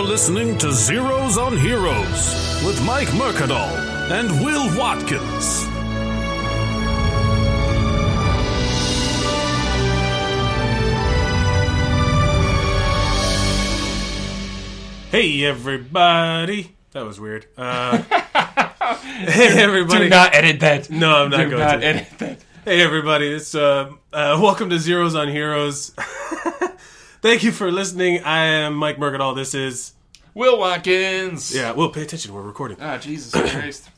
You're listening to Zeros on Heroes with Mike Mercadal and Will Watkins. Hey everybody! That was weird. Uh, hey everybody! Do not edit that. No, I'm not Do going not to. edit that. Hey everybody! It's uh, uh, welcome to Zeros on Heroes. Thank you for listening. I am Mike Mercadal. This is Will Watkins. yeah. Will, pay attention. We're recording. Ah, Jesus Christ.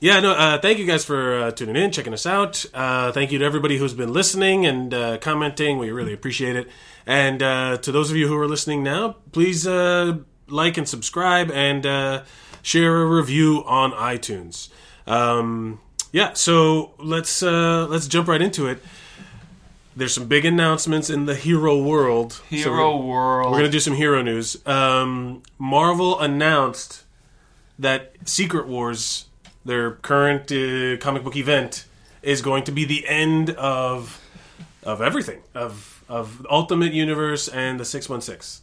Yeah, no. Uh, thank you guys for uh, tuning in, checking us out. Uh, thank you to everybody who's been listening and uh, commenting. We really appreciate it. And uh, to those of you who are listening now, please uh, like and subscribe and uh, share a review on iTunes. Um, yeah, so let's uh, let's jump right into it. There's some big announcements in the hero world. So Hero we're- World. we're going to do some hero news. Um, Marvel announced that Secret Wars, their current uh, comic book event, is going to be the end of of everything of of Ultimate Universe and the Six One Six.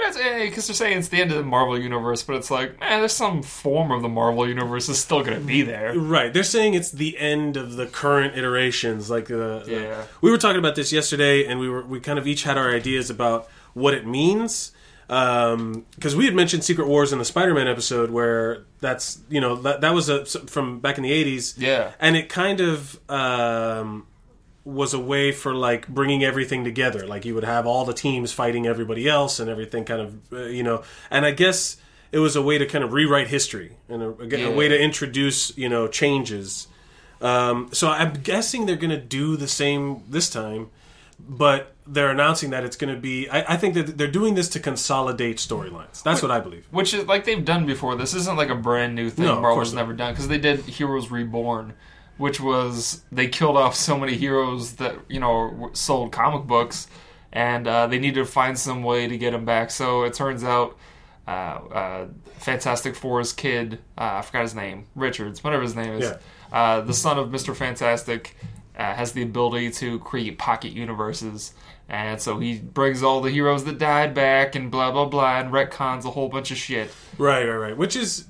But it's eh, because they're saying it's the end of the Marvel Universe, but it's like, man, there's some form of the Marvel Universe is still going to be there. Right, they're saying it's the end of the current iterations. Like the, the- Yeah. we were talking about this yesterday, and we were we kind of each had our ideas about what it means. Um, because we had mentioned Secret Wars in the Spider-Man episode, where that's you know that that was a from back in the '80s. Yeah. and it kind of um, was a way for like bringing everything together. Like you would have all the teams fighting everybody else, and everything kind of uh, you know. And I guess it was a way to kind of rewrite history and a, a Yeah. way to introduce you know changes. Um, so I'm guessing they're going to do the same this time, but they're announcing that it's going to be. I, I think that they're doing this to consolidate storylines. That's what I believe. Which is like they've done before. This isn't like a brand new thing No, Marvel's never done because they did Heroes Reborn, which was they killed off so many heroes that you know sold comic books, and uh, they needed to find some way to get them back. So it turns out. Uh, uh, Fantastic Four's kid, uh, I forgot his name, Richards, whatever his name is, Yeah. uh, the son of Mister Fantastic, uh, has the ability to create pocket universes, and so he brings all the heroes that died back, and blah blah blah, and retcons a whole bunch of shit. Right, right, right. Which is,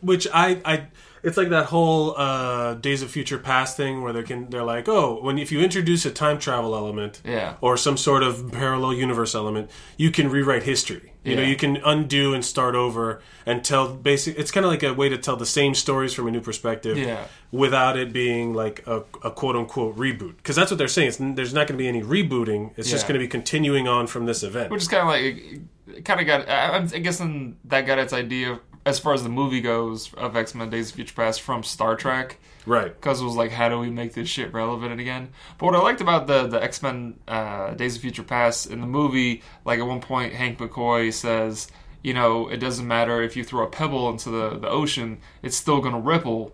which I, I, it's like that whole uh, Days of Future Past thing where they can, they're like, oh, when if you introduce a time travel element, Yeah. or some sort of parallel universe element, you can rewrite history. You know, you can undo and start over and tell basic. It's kind of like a way to tell the same stories from a new perspective, Yeah. without it being like a, a quote unquote reboot. Because that's what they're saying. It's, there's not going to be any rebooting. It's just going to be continuing on from this event. which is kind of like kind of got I- I'm guessing that got its idea as far as the movie goes of X Men Days of Future Past from Star Trek right. because it was like how do we make this shit relevant again? But what I liked about the the X Men uh, Days of Future Past in the movie, like at one point Hank McCoy says. You know, it doesn't matter if you throw a pebble into the, the ocean, it's still going to ripple.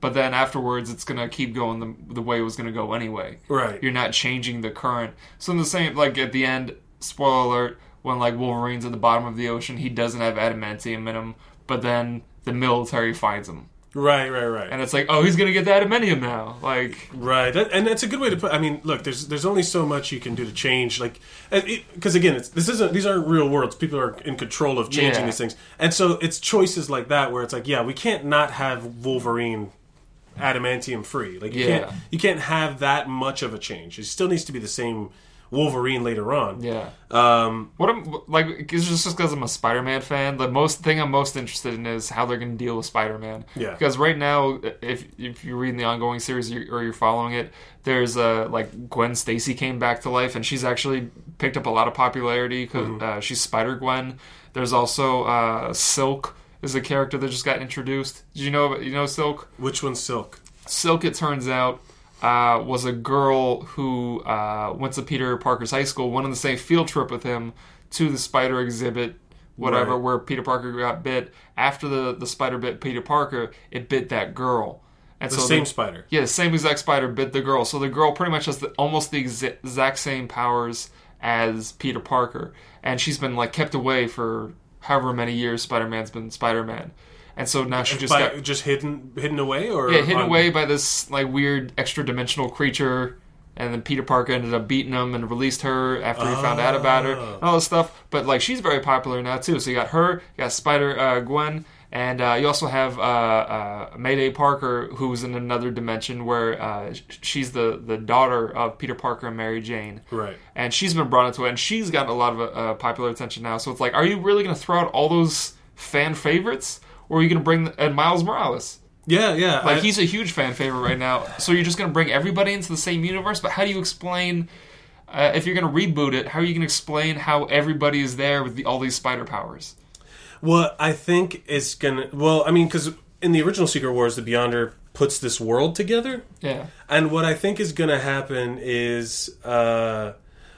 But then afterwards, it's going to keep going the, the way it was going to go anyway Right. you're not changing the current. So in the same, like at the end, spoiler alert, when like Wolverine's at the bottom of the ocean, he doesn't have adamantium in him, but then the military finds him, Right. Right. Right. and it's like, oh, he's gonna get the adamantium now. Like, Right, that, and that's a good way to put. I mean, look, there's there's only so much you can do to change, like, uh, because again, it's this isn't these aren't real worlds. People are in control of changing Yeah. these things, and so it's choices like that where it's like, yeah, we can't not have Wolverine adamantium free. Like, you Yeah. can't you can't have that much of a change. It still needs to be the same Wolverine later on. yeah. Um, What I'm like, it's just because I'm a Spider-Man fan. The most thing I'm most interested in is how they're going to deal with Spider-Man. Yeah. Because right now, if if you're reading the ongoing series or you're following it, there's uh like Gwen Stacy came back to life, and she's actually picked up a lot of popularity because uh, she's Spider Gwen. There's also uh, Silk is a character that just got introduced. Did you know you know Silk? which one's Silk? Silk, it turns out, uh, was a girl who uh, went to Peter Parker's high school, went on the same field trip with him to the spider exhibit, whatever, Right. where Peter Parker got bit. After the, the spider bit Peter Parker, it bit that girl. And The so same the- spider. yeah, the same exact spider bit the girl. So the girl pretty much has the, almost the exa- exact same powers as Peter Parker, and she's been like kept away for however many years Spider-Man's been Spider-Man, and so now she just By- got just hidden hidden away, or yeah, hidden on- away by this like weird extra dimensional creature and then Peter Parker ended up beating him and released her after he found out about her and all this stuff. But like she's very popular now too. So you got her, you got Spider uh, Gwen, and uh, you also have uh, uh, Mayday Parker, who's in another dimension where uh, she's the the daughter of Peter Parker and Mary Jane. Right. And she's been brought into it, and she's gotten a lot of uh, popular attention now. So it's like, are you really going to throw out all those fan favorites, or are you going to bring and Miles Morales? Yeah, yeah. Like I- he's a huge fan favorite right now. So you're just going to bring everybody into the same universe, but how do you explain? Uh, if you're going to reboot it, how are you going to explain how everybody is there with the, all these spider powers? Well, I think it's gonna well, I mean, because in the original Secret Wars, the Beyonder puts this world together, Yeah, and what I think is gonna happen is, uh,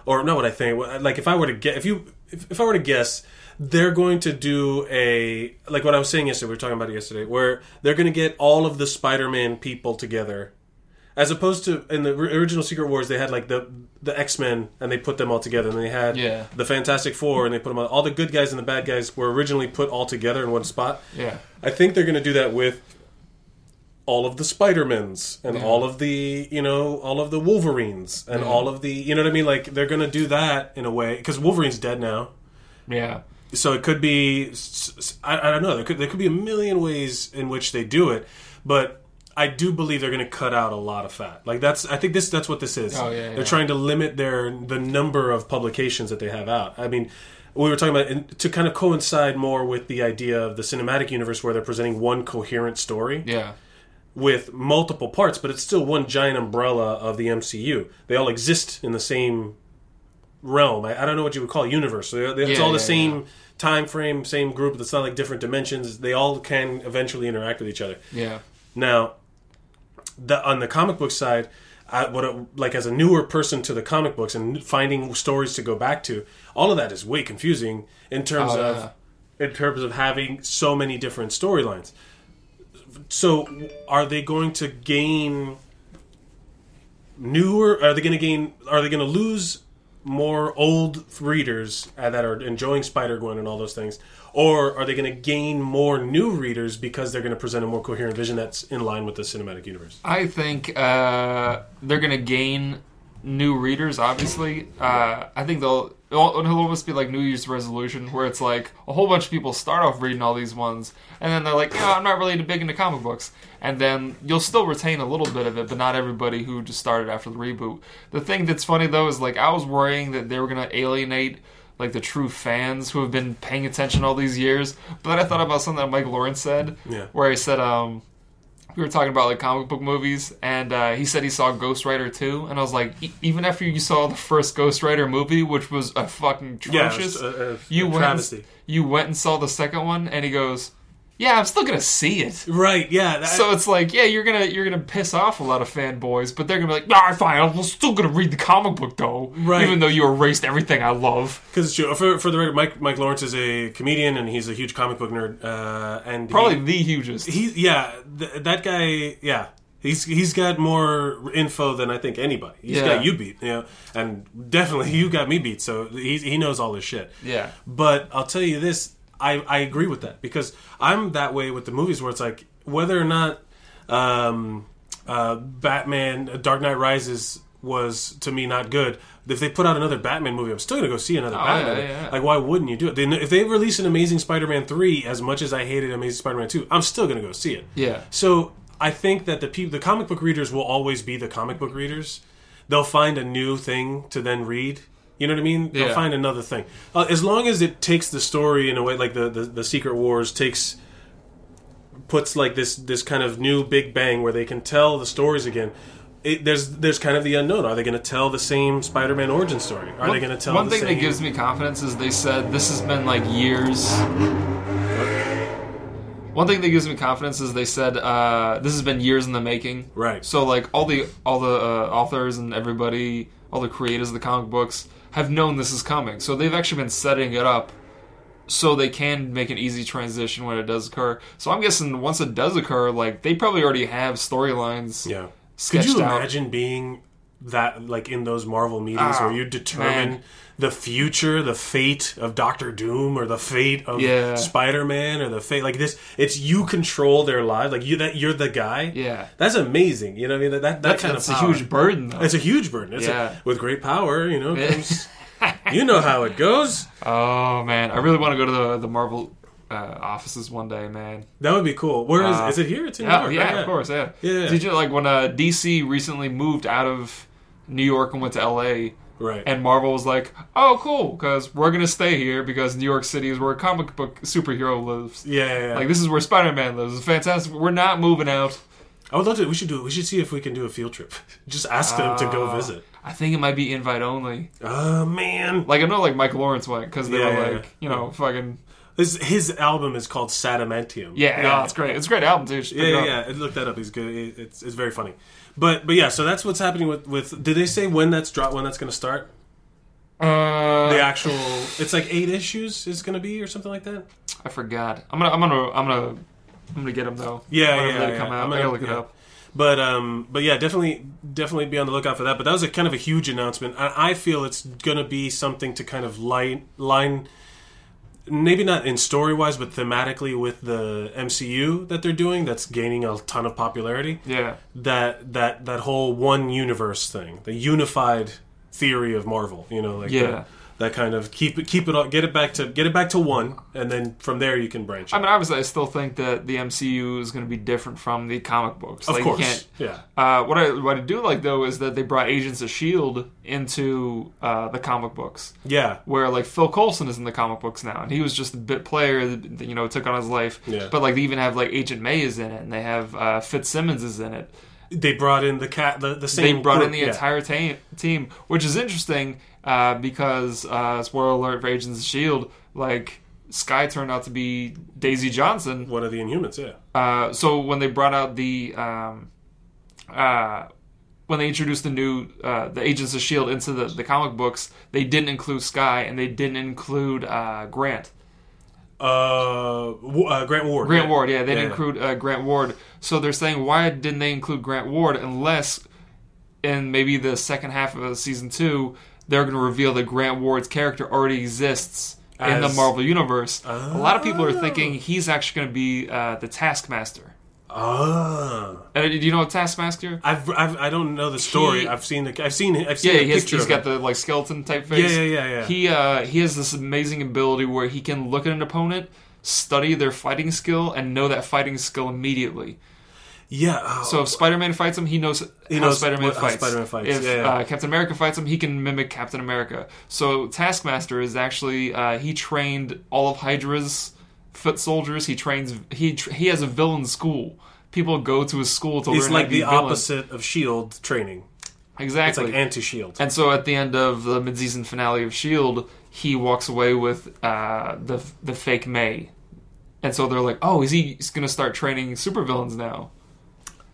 or not what I think, like if I were to get, if you, if, if I were to guess, they're going to do a like what I was saying yesterday. We were talking about it yesterday, where they're going to get all of the Spider-Man people together. As opposed to in the original Secret Wars, they had like the the X Men and they put them all together, and they had Yeah. the Fantastic Four and they put them all. All the good guys and the bad guys were originally put all together in one spot. yeah, I think they're going to do that with all of the Spider-Mans and Yeah. all of the, you know, all of the Wolverines and all of the, you know what I mean? Like they're going to do that in a way because Wolverine's dead now. yeah. So it could be—I don't know. There could there could be a million ways in which they do it, but I do believe they're going to cut out a lot of fat. Like that's, I think this that's what this is. Oh, yeah, They're trying to limit their the number of publications that they have out. I mean, we were talking about in, to kind of coincide more with the idea of the cinematic universe where they're presenting one coherent story Yeah, with multiple parts, but it's still one giant umbrella of the MCU. They all exist in the same realm. I, I don't know what you would call a universe. It's Yeah, all the yeah, same time frame, same group. It's not like different dimensions. They all can eventually interact with each other. yeah, Now, the, on the comic book side, I, what it, like as a newer person to the comic books and finding stories to go back to, all of that is way confusing in terms Oh, of yeah. in terms of having so many different storylines. So, are they going to gain newer? Are they going to gain? Are they going to lose more old readers uh, that are enjoying Spider Gwen and all those things, or are they going to gain more new readers because they're going to present a more coherent vision that's in line with the cinematic universe? I think uh, they're going to gain new readers. Obviously, uh, I think they'll it'll, it'll almost be like New Year's resolution, where it's like a whole bunch of people start off reading all these ones, and then they're like, "Yeah, I'm not really big into comic books," and then you'll still retain a little bit of it, but not everybody who just started after the reboot. The thing that's funny though is like I was worrying that they were going to alienate. Like the true fans who have been paying attention all these years, but then I thought about something that Mike Lawrence said, Yeah. where he said, um, we were talking about like comic book movies, and uh, he said he saw Ghost Rider 2, and I was like, e- even after you saw the first Ghost Rider movie, which was a fucking Yeah, atrocious, it's a- a- you a went and, you went and saw the second one, and he goes, "Yeah, I'm still gonna see it." Right? Yeah. That, So it's like, yeah, you're gonna you're gonna piss off a lot of fanboys, but they're gonna be like, "Nah, fine, I'm still gonna read the comic book though, Right. even though you erased everything I love." Because for, for the record, Mike Mike Lawrence is a comedian and he's a huge comic book nerd. Uh, and Probably he, the hugest. he yeah th- that guy yeah he's he's got more info than I think anybody. He's Yeah. got you beat, you know, and definitely you got me beat. So he he knows all this shit. Yeah. But I'll tell you this, I I agree with that because I'm that way with the movies where it's like whether or not um, uh, Batman uh, Dark Knight Rises was to me not good. If they put out another Batman movie, I'm still gonna go see another Oh, Batman. yeah, yeah, yeah. Like, why wouldn't you do it? They, if they release an Amazing Spider-Man three, as much as I hated Amazing Spider-Man two, I'm still gonna go see it. Yeah. So I think that the people, the comic book readers, will always be the comic book readers. They'll find a new thing to then read. You know what I mean? They'll find another thing. Uh, as long as it takes the story in a way, like the, the the Secret Wars takes puts like this this kind of new big bang where they can tell the stories again. It, there's there's kind of the unknown. Are they going to tell the same Spider-Man origin story? Are they going to tell One the thing same? that gives me confidence is they said this has been like years. One thing that gives me confidence is they said uh, this has been years in the making. Right. So like all the all the uh, authors and everybody, all the creators of the comic books have known this is coming. So they've actually been setting it up so they can make an easy transition when it does occur. So I'm guessing once it does occur, like they probably already have storylines. yeah. Could you out. imagine being that like in those Marvel meetings Ah, where you determine man. The future, the fate of Doctor Doom or the fate of Yeah. Spider Man or the fate like this. It's you control their lives. Like you that you're the guy. Yeah. that's amazing. You know what I mean? That that, that kind That's of a huge burden, though. It's a huge burden. It's a- Yeah. with great power, you know. Comes, you know how it goes. Oh man, I really want to go to the the Marvel uh, offices one day, man. That would be cool. Where is Uh, is it here? It's in Yeah, New York. yeah, right? of course, yeah. Yeah. Did you like when uh, DC recently moved out of New York and went to LA? Right. And Marvel was like, "Oh, cool, because we're gonna stay here because New York City is where a comic book superhero lives. yeah, yeah, yeah. Like this is where Spider Man lives. It's fantastic. We're not moving out. I would love to. We should do it. We should see if we can do a field trip. Just ask them to go Uh, visit. I think it might be invite only. Oh man, Like I know, like Mike Lawrence went because they Yeah, were yeah, like, yeah. you know, fucking his his album is called Sadamantium. yeah, yeah. it's great. It's a great album too. You should Yeah, pick it yeah, up. yeah. Look that up. He's good. It- It's it's very funny. But but yeah. So that's what's happening with with. Did they say when that's drop? When that's going to start? Uh, The actual. It's like eight issues is going to be or something like that. I forgot. I'm gonna, I'm gonna, I'm gonna, I'm gonna get them though. Yeah, yeah, they yeah. come out. I'm gonna- gotta look it up. But um, but yeah, definitely, definitely be on the lookout for that. But that was a kind of a huge announcement. I, I feel it's gonna be something to kind of line line, maybe not in story wise, but thematically with the MCU that they're doing. That's gaining a ton of popularity. Yeah, That that that whole one universe thing, the unified theory of Marvel. You know, like Yeah. the- that kind of keep it keep it all, get it back to get it back to one, and then from there you can branch. Out. I mean, obviously, I still think that the MCU is going to be different from the comic books. of like, course, you can't. yeah. Uh, what I what I do like though is that they brought Agents of Shield into uh, the comic books, Yeah, where like Phil Coulson is in the comic books now, and he was just a bit player that you know took on his life. Yeah. But like they even have like Agent May is in it, and they have uh, Fitzsimmons is in it. they brought in the cat, the, the same. they brought in the yeah. entire ta- team, which is interesting uh, because uh, spoiler alert for Agents of Shield, like Skye turned out to be Daisy Johnson. one of the Inhumans. Yeah, Uh, so when they brought out the um, uh, when they introduced the new uh, the Agents of Shield into the, the comic books, they didn't include Skye and they didn't include uh, Grant. uh, uh Grant Ward. Grant yeah. Ward, yeah, they Yeah, didn't include uh, Grant Ward. So they're saying why didn't they include Grant Ward unless in maybe the second half of season two they're going to reveal that Grant Ward's character already exists in the Marvel universe. A lot of people are Oh. thinking he's actually going to be uh, the Taskmaster. Ah, Uh, do you know what Taskmaster? I've, I've I don't know the story. He- I've seen the I've seen I've seen Yeah, the he has, picture. he's of got it. the like skeleton type face. Yeah, yeah, yeah, yeah. He uh, he has this amazing ability where he can look at an opponent, study their fighting skill, and know that fighting skill immediately. Yeah. oh, So if Spider-Man fights him, he knows He how knows Spider-Man what- fights. Spider-Man fights, If yeah, yeah. Uh, Captain America fights him, he can mimic Captain America. So Taskmaster is actually uh, he trained all of Hydra's foot soldiers. He trains he he has a villain school. People go to his school to he's learn like how to the opposite of Shield training. Exactly. It's like anti Shield. And so at the end of the mid-season finale of Shield, he walks away with uh, the the fake May. And so they're like, "Oh, is he going to start training supervillains now?"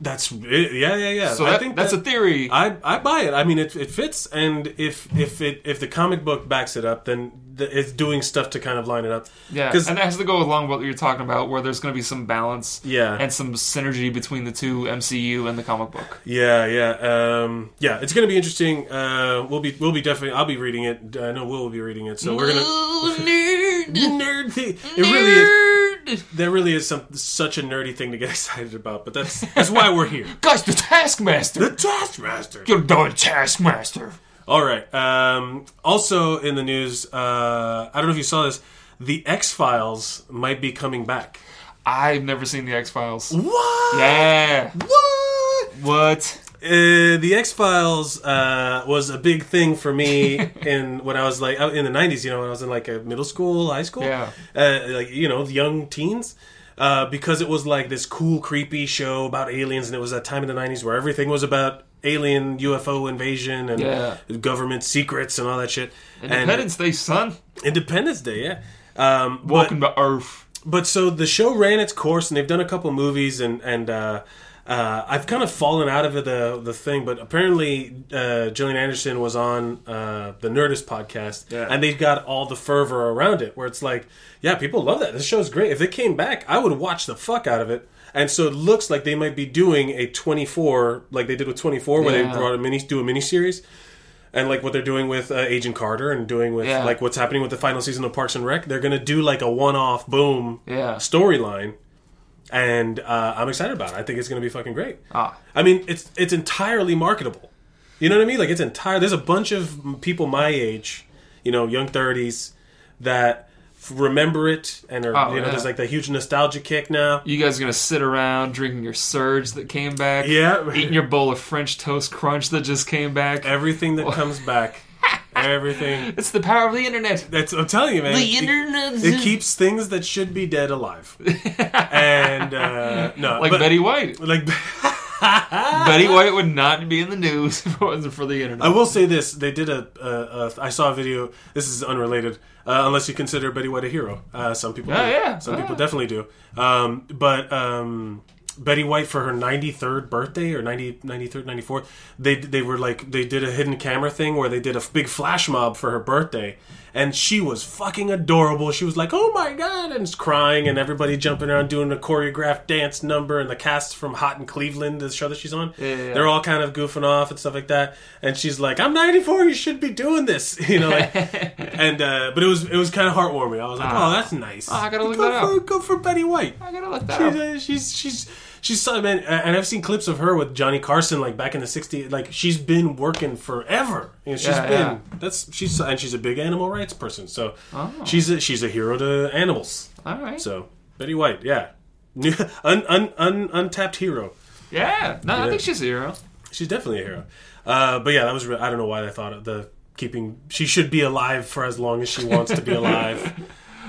That's yeah, yeah, yeah. So I that, think that's that- a theory. I, I buy it. I mean, it, it fits, and if if it if the comic book backs it up, then the, it's doing stuff to kind of line it up. yeah, 'Cause- and that has to go along with what you're talking about, where there's going to be some balance, Yeah. and some synergy between the two MCU and the comic book. Yeah, yeah, um, yeah. It's gonna be interesting. Uh, we'll be we'll be definitely. I'll be reading it. I know Will will be reading it. So we're gonna nerd. Thing. It really is. There really is some such a nerdy thing to get excited about, but that's that's why we're here. Guys, the Taskmaster. The Taskmaster. You're the Taskmaster. All right. Um, also in the news, uh, I don't know if you saw this. The X Files might be coming back. I've never seen the X Files. What? Yeah. What? What? Uh, the X Files uh, was a big thing for me in when I was like in the '90s. You know, when I was in like a middle school, high school. Yeah. Uh, like you know, the young teens. Uh, because it was like this cool, creepy show about aliens, and it was that time in the '90s where everything was about alien UFO invasion and Yeah. government secrets and all that shit. Independence Day, son. Independence Day, yeah. Um, but, to Earth. but so the show ran its course, and they've done a couple movies, and and uh, uh, I've kind of fallen out of the the thing. But apparently, uh, Gillian Anderson was on uh, the Nerdist podcast, Yeah. and they got all the fervor around it. Where it's like, yeah, people love that. This show's great. If it came back, I would watch the fuck out of it. And so it looks like they might be doing a 24 like they did with 24 where Yeah. they brought a mini do a mini series and like what they're doing with uh, agent carter and doing with Yeah. like what's happening with the final season of parks and rec they're gonna do like a one-off boom Yeah. storyline and uh, i'm excited about it i think it's gonna be fucking great Ah. i mean it's it's entirely marketable you know what i mean like it's entire there's a bunch of people my age you know young 30s that remember it and are Oh, you know yeah. there's like that huge nostalgia kick now You guys are gonna sit around drinking your surge that came back. Yeah. Eating your bowl of French toast crunch that just came back. everything that comes back everything It's the power of the internet. that's i'm telling you man The it- internet. it keeps things that should be dead alive and uh no like but- Betty White. like Betty White would not be in the news if it wasn't for the internet. I will say this: they did a. a, a I saw a video. This is unrelated, uh, unless you consider Betty White a hero. Uh, some people, Oh, do. yeah. some Oh, people yeah. definitely do. Um, but um, Betty White for her 93rd birthday or 90, 93rd, 94th, they they were like they did a hidden camera thing where they did a big flash mob for her birthday, and she was fucking adorable. She was like, "Oh my god!" and crying, and everybody jumping around doing a choreographed dance number, and the cast from Hot in Cleveland, the show that she's on, yeah, yeah. they're all kind of goofing off and stuff like that. And she's like, "I'm 94. You should be doing this," you know. Like, and uh, but it was it was kind of heartwarming. I was like, "Oh, that's nice." I gotta look go that for, up. Go for Betty White. I gotta look that She's, up. uh, she's she's she's so man, and I've seen clips of her with Johnny Carson like back in the '60s. Like she's been working forever. You know, she's Yeah, been yeah. that's she's and she's a big animal rights person. So Oh. she's a, she's a hero to animals. All right. So Betty White, yeah, un, un, un, untapped hero. yeah. No, I think she's a hero. She's definitely a hero. Uh, but yeah, that was re- I don't know why they thought of the keeping. She should be alive for as long as she wants to be alive.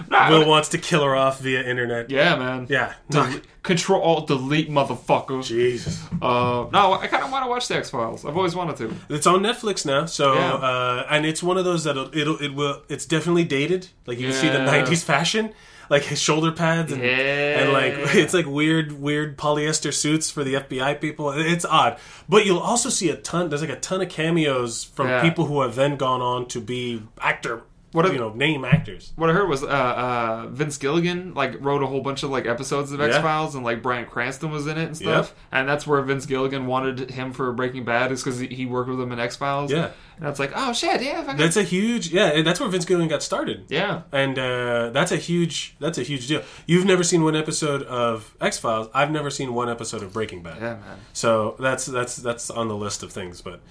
Nah, Will wants to kill her off via internet. yeah, man. Yeah. Del- Control Alt Delete, motherfucker. Jesus. Uh, no, I kind of want to watch the X Files. I've always wanted to. It's on Netflix now, so Yeah. uh, and it's one of those that it'll, it'll it will it's definitely dated. Like you can see the '90s fashion, like his shoulder pads and, and like it's like weird weird polyester suits for the FBI people. It's odd, but you'll also see a ton. There's like a ton of cameos from Yeah. people who have then gone on to be actor. What if- you know, name actors. What I heard was uh, uh, Vince Gilligan like wrote a whole bunch of like episodes of X Files, and like Bryan Cranston was in it and stuff. And that's where Vince Gilligan wanted him for Breaking Bad, is because he, he worked with him in X Files. Yeah. And it's like, oh shit, yeah, fucking- That's a huge yeah. That's where Vince Gilligan got started. yeah. and uh, that's a huge that's a huge deal. You've never seen one episode of X Files. I've never seen one episode of Breaking Bad. Yeah, man. So that's that's that's on the list of things. But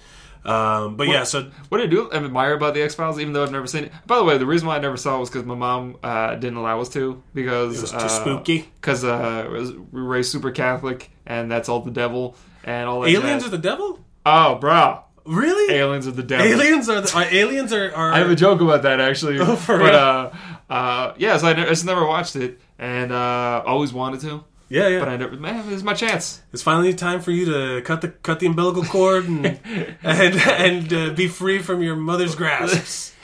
um, but yeah, so What I do admire about the X Files, even though I've never seen it. By the way, the reason why I never saw it was because my mom uh, didn't allow us to because It was too uh, spooky? Because uh, we were raised super Catholic, and that's all the devil and all that. aliens jazz. are the devil. oh, bro, Really? aliens are the devil. aliens are the are, aliens are. are I have a joke about that actually. Oh, for but real? uh, uh, yeah, so I, ne- I just never watched it, and uh, always wanted to, yeah, yeah. but I never. Man, this is my chance. it's finally time for you to cut the cut the umbilical cord and and and uh, be free from your mother's grasps.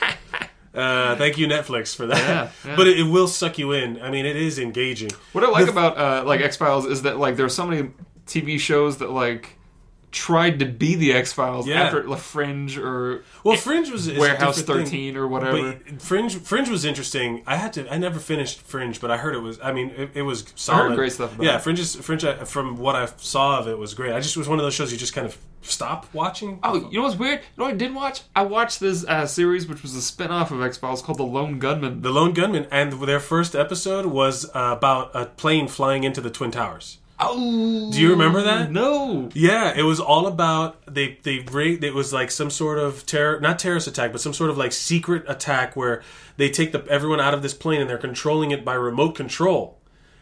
Uh, thank you, Netflix, for that. Yeah, yeah. But it, it will suck you in. I mean, it is engaging. What I like The- about uh, like X Files is that like there's so many TV shows that like tried to be the X Files Yeah. after like, Fringe or Well, Fringe was Warehouse different thing. 13 or whatever. But Fringe, Fringe was interesting. I had to. I never finished Fringe, but I heard it was. I mean, it, it was I solid. heard great stuff about yeah. Fringe is Fringe. From what I saw of it, was great. I just was one of those shows you just kind of stop watching. Oh, you know what's weird? You know what I did watch? I watched this uh, series, which was a spin off of X Files called The Lone Gunmen. The Lone Gunmen, and their first episode was uh, about a plane flying into the Twin Towers. Oh, Do you remember that? No. Yeah, it was all about they they ra- it was like some sort of terror not terrorist attack, but some sort of like secret attack where they take the everyone out of this plane and they're controlling it by remote control.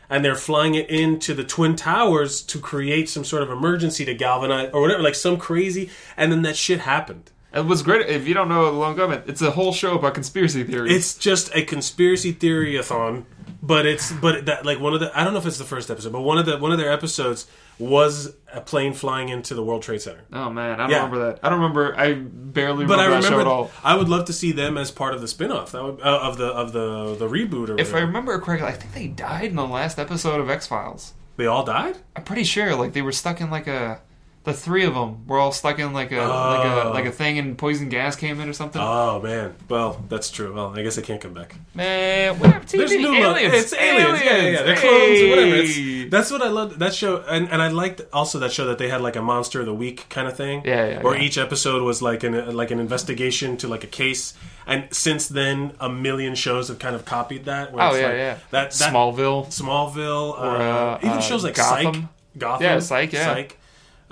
And they're flying it into the twin towers to create some sort of emergency to galvanize or whatever, like some crazy. And then that shit happened. It was great. If you don't know The Lone Gunmen, it's a whole show about conspiracy theories. It's just a conspiracy theory a thon, but it's but that like one of the I don't know if it's the first episode, but one of the one of their episodes was a plane flying into the World Trade Center. oh man, I don't Yeah. remember that. I don't remember. I barely But remember, I that remember at all. I would love to see them as part of the spin-off. That would uh, of the of the the reboot or If I remember correctly, I think they died in the last episode of X Files. they all died. I'm pretty sure, like they were stuck in like a The three of them were all stuck in like a like a like a thing, and poison gas came in or something. Oh man, well that's true. Well, I guess they can't come back. Man, TV There's new aliens. It's aliens. Yeah, yeah, yeah. They're clones or whatever. It's, that's what I loved That show, and, and I liked also that show that they had like a monster of the week kind of thing. Yeah, yeah, Where yeah. each episode was like an like an investigation to like a case, and since then a million shows have kind of copied that. Where Oh it's yeah, like, yeah. That, that Smallville. Smallville, uh, uh, even shows like Gotham. Psych, Gotham, Yeah, Psych, yeah. Psych.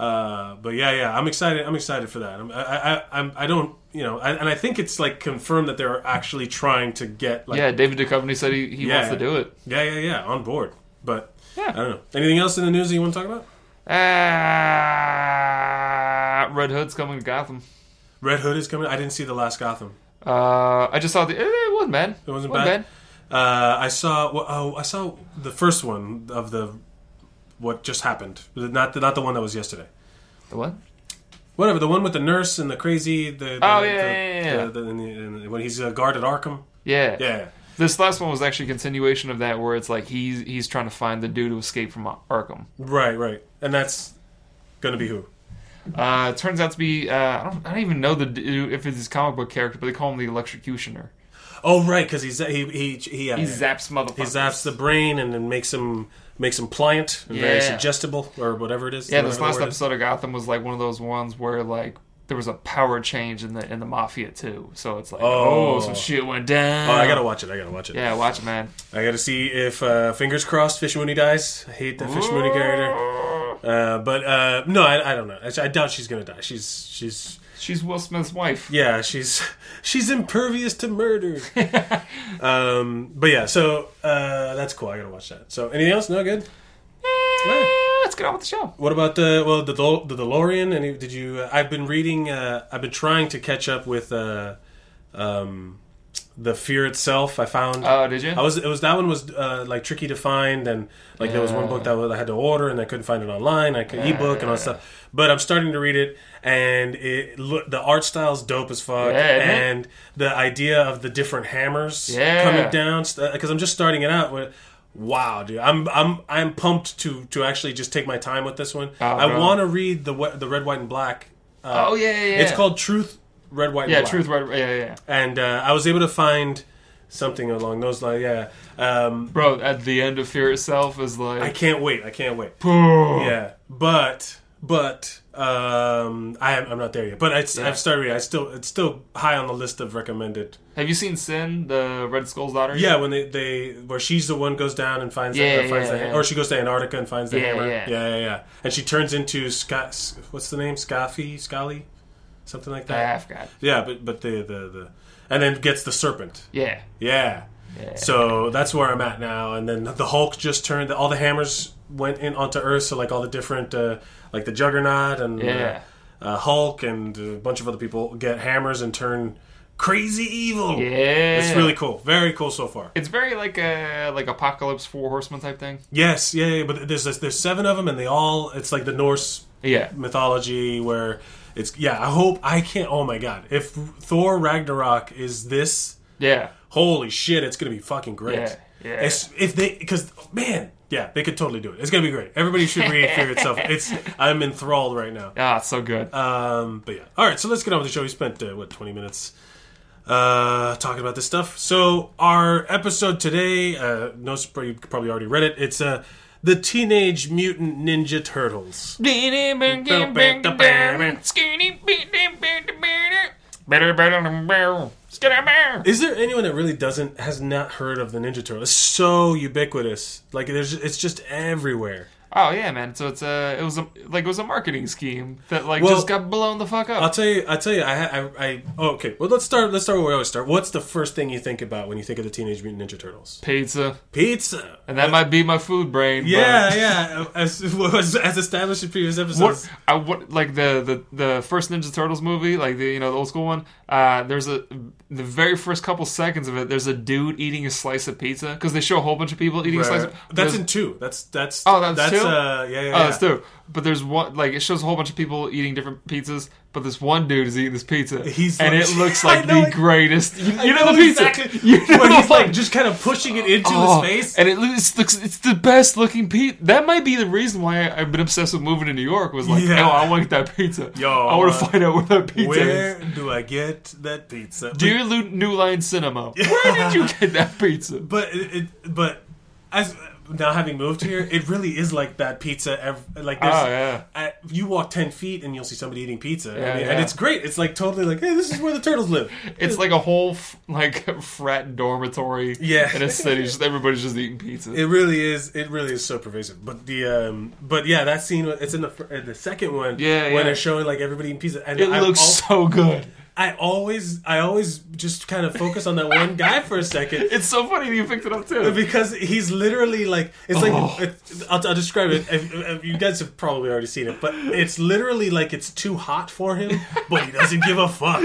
Uh, but yeah, yeah, I'm excited. I'm excited for that. I'm, I, I, I'm, I don't, you know, I, and I think it's like confirmed that they're actually trying to get like, Yeah, David Duchovny said he, he Yeah. wants to do it. yeah, yeah, yeah, on board. But Yeah. I don't know. Anything else in the news that you want to talk about? Ah, Red Hood's coming to Gotham. Red Hood is coming. I didn't see the last Gotham. Uh, I just saw the. It wasn't bad. It wasn't Wasn't bad. Uh, I saw. Oh, I saw the first one of the what just happened. Not the, not the one that was yesterday. The what? Whatever. The one with the nurse and the crazy. The, the Oh, yeah, the, yeah, yeah, yeah. the- the- and the- and when he's uh, guarded Arkham. Yeah. Yeah. This last one was actually a continuation of that, where it's like he's he's trying to find the dude who escaped from Arkham. Right. Right. And that's gonna be who? Uh, it turns out to be uh, I don't I don't even know the dude if it's his comic book character, but they call him the Electrocutioner. Oh, right. Because he's he he he. Yeah, He zaps motherfuckers. He zaps the brain and then makes him makes him pliant and very suggestible or whatever it is. Yeah, this last episode of Gotham was like one of those ones where like there was a power change in the in the mafia too. So it's like Oh. oh, some shit went down. Oh, I gotta watch it. I gotta watch it. Yeah, watch it, man. I gotta see if uh, fingers crossed Fish Mooney dies. I hate that Fish Mooney character. Uh, but uh, no, I, I don't know. I, I doubt she's gonna die. She's she's She's Will Smith's wife. yeah, she's she's impervious to murder. um, but yeah, so uh, that's cool. I gotta watch that. So anything else? No good. Eh, let's get on with the show. What about the well the the DeLorean? Any did you? Uh, I've been reading. Uh, I've been trying to catch up with uh, um, the Fear itself. I found. Oh, did you? I was it was that one was uh, like tricky to find and like there was one book that I had to order and I couldn't find it online. I could ebook and all that stuff. But I'm starting to read it and it look the art style's dope as fuck Yeah, and the idea of the different hammers Yeah. coming down because I'm just starting it out with. Wow, dude, I'm I'm I'm pumped to to actually just take my time with this one. I want to read the the red, white, and black. Uh, oh yeah, yeah, yeah. It's called Truth, Red, White, and yeah, Black truth. Right, yeah, yeah. and uh, I was able to find something along those lines. Yeah, um, Bro, at the end of Fear itself is like I can't wait. I can't wait. yeah. Yeah, but but um, I am, I'm not there yet. But I, I've started. I still it's still high on the list of recommended. Have you seen Sin, the Red Skull's daughter? Yeah, when they, they where she's the one goes down and finds Yeah, the, uh, finds yeah, the yeah. or she goes to Antarctica and finds the Yeah, hammer. yeah. yeah, yeah, yeah. And she turns into Scott. What's the name? Scaffy, Scully, something like that. I forgot. Yeah, but but the the the and then gets the serpent. Yeah. Yeah. Yeah. So that's where I'm at now. And then the Hulk just turned. All the hammers went in onto Earth. So like all the different, uh, like the Juggernaut and Yeah. uh, uh, Hulk and a bunch of other people get hammers and turn crazy evil. Yeah. It's really cool. Very cool so far. It's very like a like apocalypse four horsemen type thing. Yes, yeah, yeah. But there's there's seven of them, and they all. It's like the Norse Yeah. mythology where it's yeah. I hope I can't. Oh my god! If Thor Ragnarok is this Yeah. holy shit, it's gonna be fucking great. Yeah, yeah. It's, if they, because man, yeah, they could totally do it. It's gonna be great. Everybody should read Fear itself. It's I'm enthralled right now. Ah, it's so good. Um, but yeah, all right. So let's get on with the show. We spent uh, what 20 minutes uh talking about this stuff. So our episode today, uh, no, you probably already read it. It's uh the Teenage Mutant Ninja Turtles. Is there anyone that really doesn't has not heard of the Ninja Turtles? It's so ubiquitous. Like there's, it's just everywhere. Oh yeah, man. So it's a it was a like it was a marketing scheme that like Well, just got blown the fuck up. I'll tell you. I'll tell you. I, I, I. Oh, okay. Well, let's start. Let's start where we always start. What's the first thing you think about when you think of the Teenage Mutant Ninja Turtles? Pizza, Pizza. and that might be my food brain. Yeah, but yeah. As, as as established in previous episodes. What I what like the, the the first Ninja Turtles movie, like the you know the old school one. Uh, there's a the very first couple seconds of it. There's a dude eating a slice of pizza because they show a whole bunch of people eating a slice. Right. Of, That's in two. That's that's Oh, that's two? uh, yeah, yeah, Oh, yeah. that's two. But there's one like it shows a whole bunch of people eating different pizzas, but this one dude is eating this pizza, He's and like- it looks I like know the it. greatest. You, you know, the pizza, exactly. you know when he's the like just kind of pushing it into Oh, his face. and it looks, looks it's the best looking pizza. That might be the reason why I, I've been obsessed with moving to New York. Was like, Yeah. oh, I want to get that pizza. Yo, I want uh, to find out where that pizza Where is. do I get that pizza? Dear Lu- New Line Cinema, where did you get that pizza? but it, it but as now having moved here, it really is like that pizza. Ev- like there's, Oh, yeah. You walk ten feet and you'll see somebody eating pizza. Yeah, mean, yeah. and it's great. It's like totally like, hey, this is where the turtles live. It's like a whole f- like frat dormitory Yeah. in a city. Just everybody's just eating pizza. It really is. It really is so pervasive. But the um, but yeah, that scene. It's in the in the second one. Yeah, when yeah. they're showing like everybody eating pizza, and It I looks so good. I always, I always just kind of focus on that one guy for a second. It's so funny that you picked it up too. because he's literally like it's like Oh. I'll, I'll describe it. You guys have probably already seen it, but it's literally like it's too hot for him, but he doesn't give a fuck.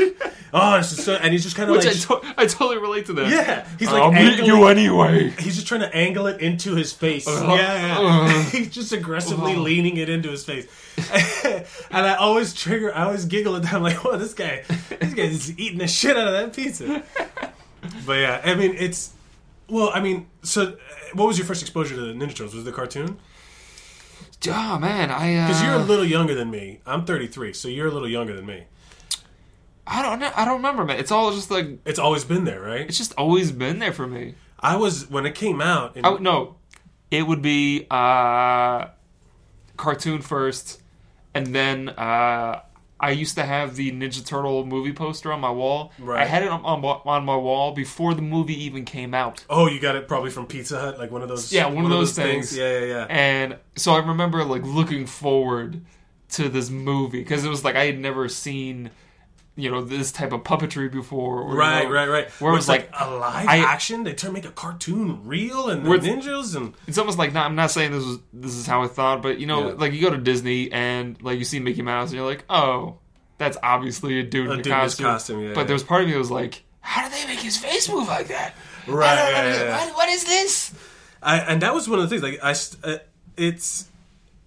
Oh, it's just so, and he's just kind of Which like, I, to- I totally relate to that. yeah, he's like I'll meet angling- you anyway. He's just trying to angle it into his face. Uh-huh. yeah, yeah. he's just aggressively leaning it into his face. and I always trigger, I always giggle at that. I'm like, "Oh, this guy, this guy is eating the shit out of that pizza." but yeah, I mean, it's well, I mean, so uh, what was your first exposure to the Ninja Turtles? Was it the cartoon? Oh man, I uh, Because you're a little younger than me. I'm 33, so you're a little younger than me. I don't know. I don't remember, man. It's all just like It's always been there, right? it's just always been there for me. I was when it came out. In, I, no, it would be uh, cartoon first, and then uh, I used to have the Ninja Turtle movie poster on my wall. Right. I had it on, on on my wall before the movie even came out. oh, you got it probably from Pizza Hut, like one of those. Yeah, one of those things. Yeah, yeah, yeah. And so I remember like looking forward to this movie because it was like I had never seen, you know, this type of puppetry before. or, you Right, know, right, right. Where it was it's like, a live I- action. They turn make a cartoon real and the Where- ninjas and it's almost like not, I'm not saying this was this is how I thought, but you know, Yeah. like you go to Disney and like you see Mickey Mouse and you're like, oh, that's obviously a dude A in a costume. costume, yeah, but yeah. there was part of me that was like, how do they make his face move like that? Right, I yeah, yeah, yeah. What, what is this? I, and that was one of the things. Like I, uh, it's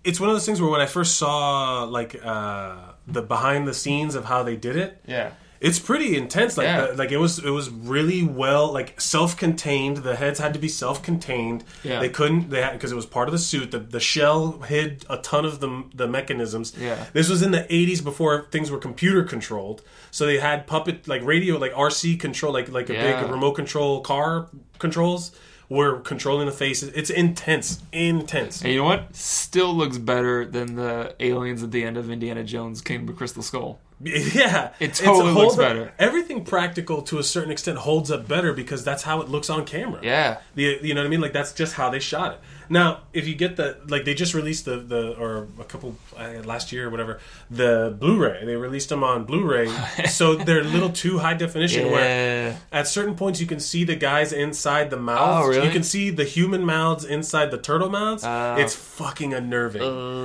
it's one of those things where when I first saw like uh, the behind the scenes of how they did it, Yeah. it's pretty intense. Like Yeah. the, like it was it was really well like self contained. The heads had to be self contained. Yeah. They couldn't they had because it was part of the suit. The the shell hid a ton of the the mechanisms. Yeah. This was in the 80s before things were computer controlled. So they had puppet like radio like RC control like like a Yeah. big remote control car controls were controlling the faces. It's intense, intense. And you know what? Still looks better than the aliens at the end of Indiana Jones Kingdom of Crystal Skull. Yeah, It totally looks up- better. Everything practical to a certain extent holds up better because that's how it looks on camera. Yeah. the you know what I mean. Like that's just how they shot it. Now, if you get the like, they just released the the or a couple uh, last year or whatever the Blu-ray. They released them on Blu-ray, so they're a little too high definition. Where at certain points you can see the guys inside the mouths. Oh, really? You can see the human mouths inside the turtle mouths. Oh. it's fucking unnerving.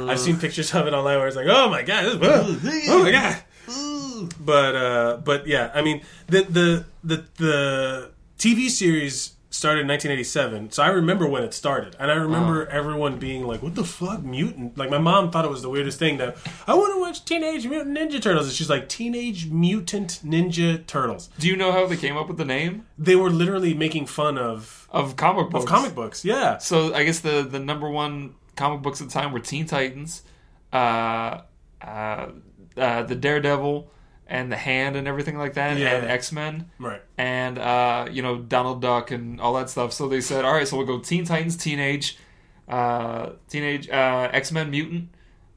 I've seen pictures of it online where it's like, oh my god, this, oh my god. But uh, but yeah, I mean the the the the TV series started in 1987, so I remember when it started, and I remember everyone being like, "What the fuck, mutant?" Like my mom thought it was the weirdest thing. That I want to watch Teenage Mutant Ninja Turtles, and she's like, "Teenage Mutant Ninja Turtles." Do you know how they came up with the name They were literally making fun of of comic books? of comic books. Yeah, So I guess the the number one comic books at the time were Teen Titans, uh, uh, uh, the Daredevil, and the Hand, and everything like that, Yeah. and X Men, right. and uh, you know Donald Duck and all that stuff. So they said, all right, so we'll go Teen Titans, Teenage, uh, Teenage uh, X Men Mutant,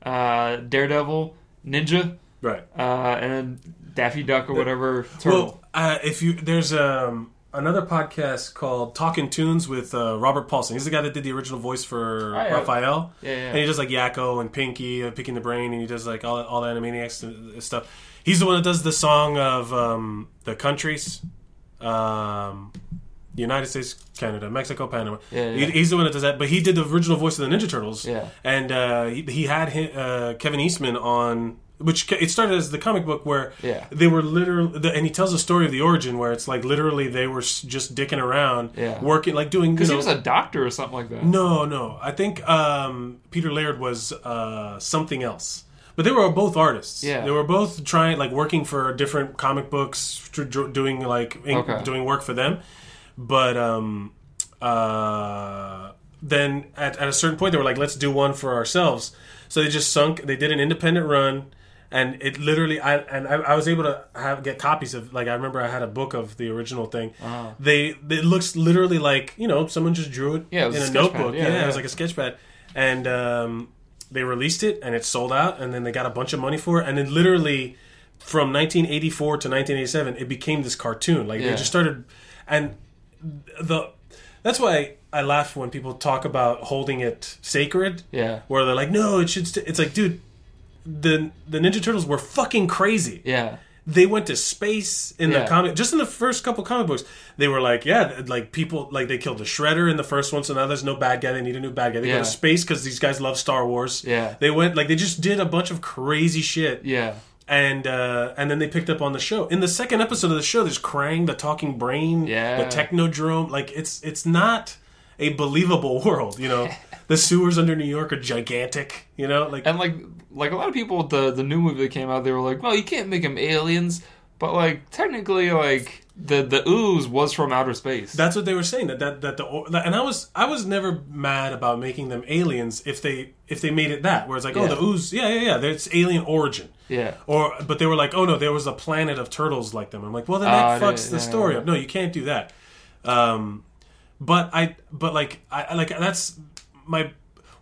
uh, Daredevil, Ninja, Right. uh, and then Daffy Duck or whatever turtle. Well, uh, if you there's um another podcast called Talking Toons with uh, Robert Paulsen. He's the guy that did the original voice for yeah. Raphael. Yeah, yeah. And he does like Yakko and Pinky, uh, Picking the Brain, and he does like all all the Animaniacs stuff. He's the one that does the song of um, the countries. Um, United States, Canada, Mexico, Panama. Yeah, He- he's the one that does that. But he did the original voice of the Ninja Turtles. Yeah. And uh, he, he had uh, Kevin Eastman on which it started as the comic book where Yeah. they were literally, the, and he tells the story of the origin where it's like literally they were just dicking around, Yeah. working like doing. Because he was a doctor or something like that. no, no. I think um, Peter Laird was uh, something else. But they were both artists. Yeah. They were both trying, like, working for different comic books, doing like ink- Okay. doing work for them. But um, uh, then at, at a certain point, they were like, "Let's do one for ourselves." So they just sunk. They did an independent run, and it literally. I and I, I was able to have get copies of. Like I remember, I had a book of the original thing. Uh-huh. They it looks literally like you know someone just drew it Yeah, it in a a, pad. notebook. Yeah, Yeah, yeah. it was like a sketch pad, and um, they released it, and it sold out, and then they got a bunch of money for it, and then literally from 1984 to 1987, it became this cartoon. Like Yeah. they just started, and the that's why I laugh when people talk about holding it sacred. Yeah. where they're like, no, it should. St-. It's like, dude, the the Ninja Turtles were fucking crazy Yeah. They went to space in Yeah. the comic just in the first couple comic books they were like yeah like people like they killed the shredder in the first one so now there's no bad guy they need a new bad guy they Yeah. go to space because these guys love star wars Yeah. they went like they just did a bunch of crazy shit Yeah. and uh and then they picked up on the show in the second episode of the show there's krang the talking brain Yeah. the technodrome like it's it's not a believable world you know the sewers under new york are gigantic you know like And like like a lot of people with the the new movie that came out, they were like, "Well, you can't make them aliens," but like technically, like the the ooze was from outer space. That's what they were saying that that that the and I was I was never mad about making them aliens if they if they made it that where it's like oh the ooze yeah yeah yeah it's alien origin yeah. or but they were like oh no there was a planet of turtles like them I'm like well then that I fucks didn't- the yeah, story yeah. up no you can't do that um but I but like I- like that's my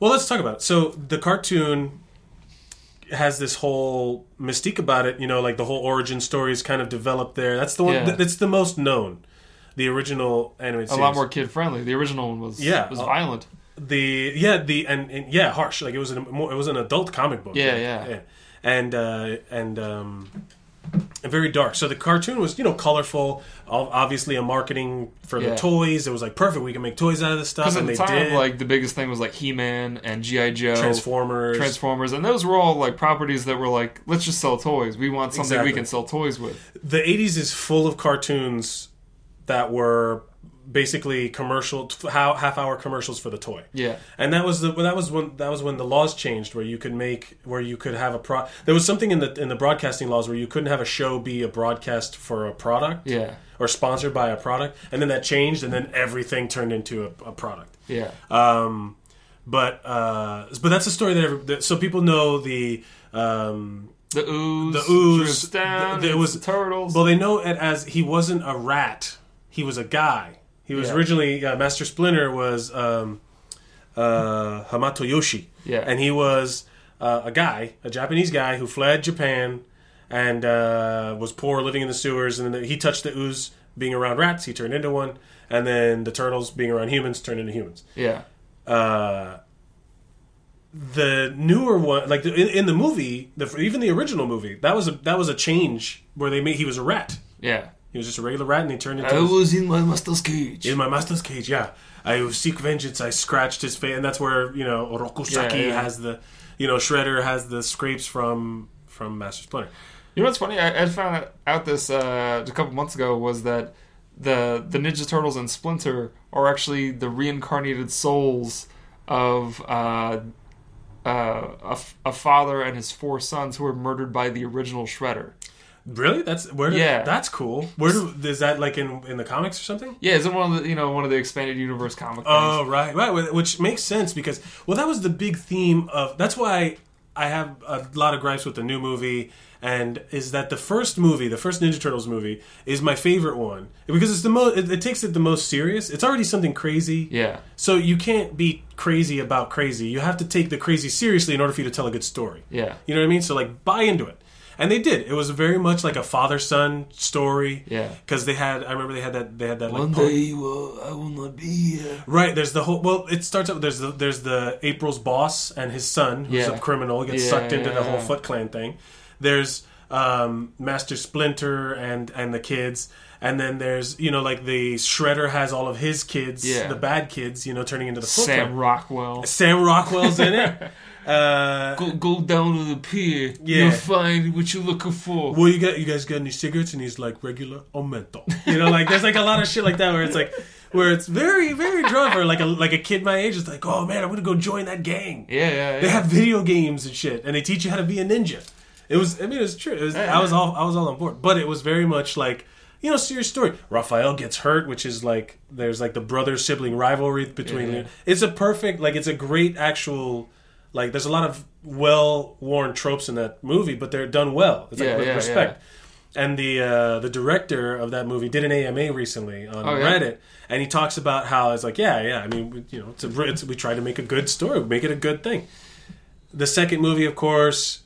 well let's talk about it so the cartoon has this whole mystique about it you know like the whole origin story is kind of developed there that's the one Yeah. that's the most known the original animated series. A series lot more kid friendly. The original one was Yeah. was Uh, violent. the yeah the and, and yeah harsh like it was an more it was an adult comic book Yeah, Like, yeah. and uh and um and very dark so the cartoon was you know colorful obviously a marketing for Yeah. the toys it was like perfect we can make toys out of this stuff Because at and the they time, did like the biggest thing was like He Man and GI Joe, transformers Transformers, and those were all like properties that were like, let's just sell toys. We want something Exactly. we can sell toys with. the 80s is full of cartoons that were basically commercial half hour commercials for the toy. Yeah, and that was the that was when that was when the laws changed where you could make where you could have a pro there was something in the in the broadcasting laws where you couldn't have a show be a broadcast for a product yeah, or sponsored by a product. And then that changed and then everything turned into a, a product. Yeah, um but uh but that's a story that, every, that so people know the um the ooze, the ooze down. th- there was the turtles. well they know it as he wasn't a rat. He was a guy he was Yeah. originally uh, master splinter was um uh hamato yoshi Yeah. and he was uh, a guy a japanese guy who fled japan and uh, was poor living in the sewers and then he touched the ooze being around rats he turned into one and then the turtles being around humans turned into humans yeah, uh, the newer one, like the, in, in the movie, the, even the original movie, that was a that was a change where they made he was a rat. yeah. He was just a regular rat, and he turned into I was in my master's cage. in my master's cage. Yeah, I seek vengeance. I scratched his face, and that's where you know Oroku Saki Yeah, yeah. has the, you know, Shredder has the scrapes from from Master Splinter. You know what's funny? I, I found out this uh, a couple months ago was that the the Ninja Turtles and Splinter are actually the reincarnated souls of uh, uh, a, f- a father and his four sons who were murdered by the original Shredder. Really? That's where? do- Yeah. that's cool. Where do, is that like in in the comics or something? Yeah, is it one of the you know one of the expanded universe comic things? Oh, right, right. Which makes sense because well, that was the big theme of. That's why I have a lot of gripes with the new movie, and is that the first movie, the first Ninja Turtles movie, is my favorite one because it's the most. It, it takes it the most serious. It's already something crazy. yeah, So you can't be crazy about crazy. You have to take the crazy seriously in order for you to tell a good story. yeah, You know what I mean? So like buy into it. And they did. It was very much like a father son story. Yeah. Because they had I remember they had that they had that like One po- day will, I will not be here. Right, there's the whole. Well, it starts out. There's the there's the April's boss and his son, who's Yeah. a criminal, gets Yeah, sucked into yeah, the whole yeah. Foot Clan thing. There's um, Master Splinter and and the kids. And then there's you know like the Shredder has all of his kids, Yeah. the bad kids, you know, turning into the Foot Sam Clan. Rockwell. Sam Rockwell's in it. Uh, Go, go down to the pier. Yeah. You'll find what you're looking for. well, you got you guys got any cigarettes? And he's like regular or menthol. You know, like there's like a lot of shit like that where it's like where it's very very drunk or like a like a kid my age. is like, oh man, I'm gonna go join that gang. Yeah, yeah, They have video games and shit, and they teach you how to be a ninja. It was, I mean, it was true. It was, I was all, I was all on board, but it was very much like, you know, serious story. Raphael gets hurt, which is like, there's like the brother sibling rivalry between. Yeah. It's a perfect, like, it's a great actual, like, there's a lot of well worn tropes in that movie, but they're done well. It's like Yeah, with yeah, respect. And the uh, the director of that movie did an AMA recently on Oh, yeah? Reddit, and he talks about how it's like, yeah, yeah. I mean, you know, it's a, it's, we try to make a good story, make it a good thing. The second movie, of course,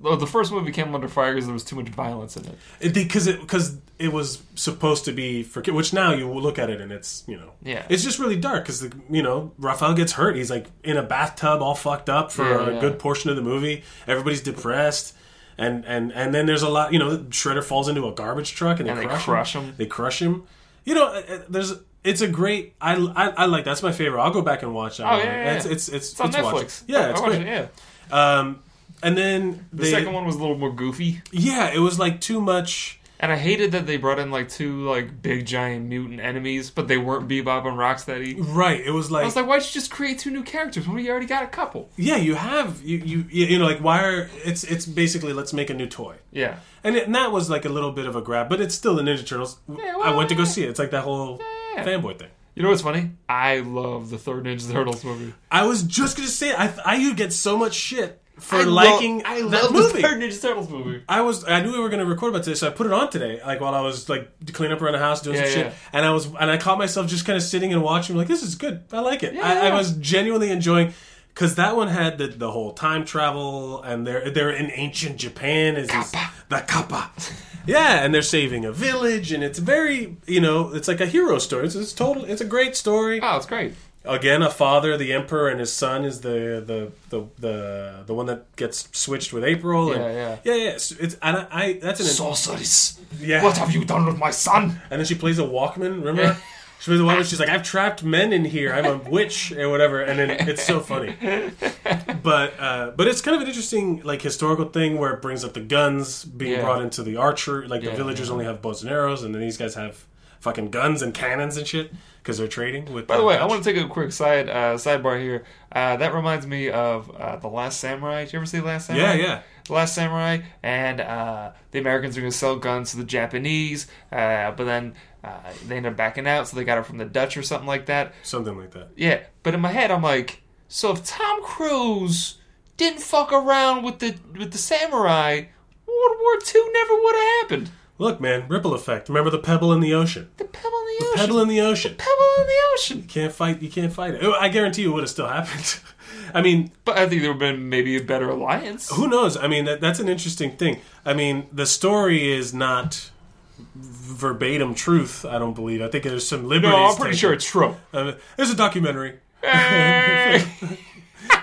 Well, the first movie came under fire because there was too much violence in it. it because it because it was supposed to be for ki- which now you look at it and it's you know Yeah. it's just really dark because you know Raphael gets hurt he's like in a bathtub all fucked up for Yeah, a yeah. good portion of the movie everybody's depressed and and and then there's a lot you know Shredder falls into a garbage truck and they, And they crush, crush him. him. they crush him you know uh, uh, there's it's a great I, I I like that's my favorite I'll go back and watch that Oh, one. yeah, yeah, it's yeah. it's it's, It's on watchable. Netflix. yeah it's great it, yeah. um and then The second one was a little more goofy, yeah it was like too much and I hated that they brought in like two like big giant mutant enemies, but they weren't Bebop and Rocksteady. right it was like I was like, why'd you just create two new characters when you already got a couple? Yeah, you have you you you know like why are it's it's basically let's make a new toy. Yeah, And, it, and that was like a little bit of a grab, but it's still the Ninja Turtles. well, I went to go see it. It's like that whole Yeah. fanboy thing. you know what's funny? I love the third Ninja Turtles movie. I was just gonna say I I you get so much shit for I liking I that love movie. the third Ninja Turtles movie. I was I knew we were going to record about this, so I put it on today, like while I was like cleaning up around the house doing Yeah, some shit, and I was and I caught myself just kind of sitting and watching, like this is good, I like it. Yeah, I, I yeah. was genuinely enjoying because that one had the the whole time travel, and they're they're in ancient Japan, is this- the kappa, yeah, and they're saving a village, and it's very you know it's like a hero story. It's, it's total, it's a great story Oh, it's great. Again a father the emperor and his son is the the the the, the one that gets switched with april and, Yeah, yeah. yeah yeah it's, it's and I, I that's an Sorceress. yeah What have you done with my son? and then she plays a walkman remember she plays a walkman she's like i've trapped men in here i'm a witch or whatever and then it's so funny but uh but it's kind of an interesting like historical thing where it brings up the guns being Yeah. brought into the archer like the villagers yeah. only have bows and arrows and then these guys have fucking guns and cannons and shit because they're trading with By the way, I want to take a quick side uh, sidebar here. Uh, that reminds me of uh, the Last Samurai. Did you ever see the Last Samurai? Yeah, yeah. The Last Samurai, and uh, the Americans are going to sell guns to the Japanese, uh, but then uh, they end up backing out, so they got it from the Dutch or something like that. something like that Yeah, but in my head, I'm like, so if Tom Cruise didn't fuck around with the with the samurai, World War II never would have happened. Look, man, ripple effect. Remember the pebble in the ocean? The pebble in the ocean. Pebble in the ocean. pebble in the ocean. You Can't fight. You can't fight it. I guarantee you, it would have still happened. I mean, But I think there would have been maybe a better alliance. who knows? I mean, that, that's an interesting thing. I mean, the story is not verbatim truth. I don't believe. I think there's some liberties. No, I'm pretty taken. sure it's true. Uh, there's a documentary. Eh,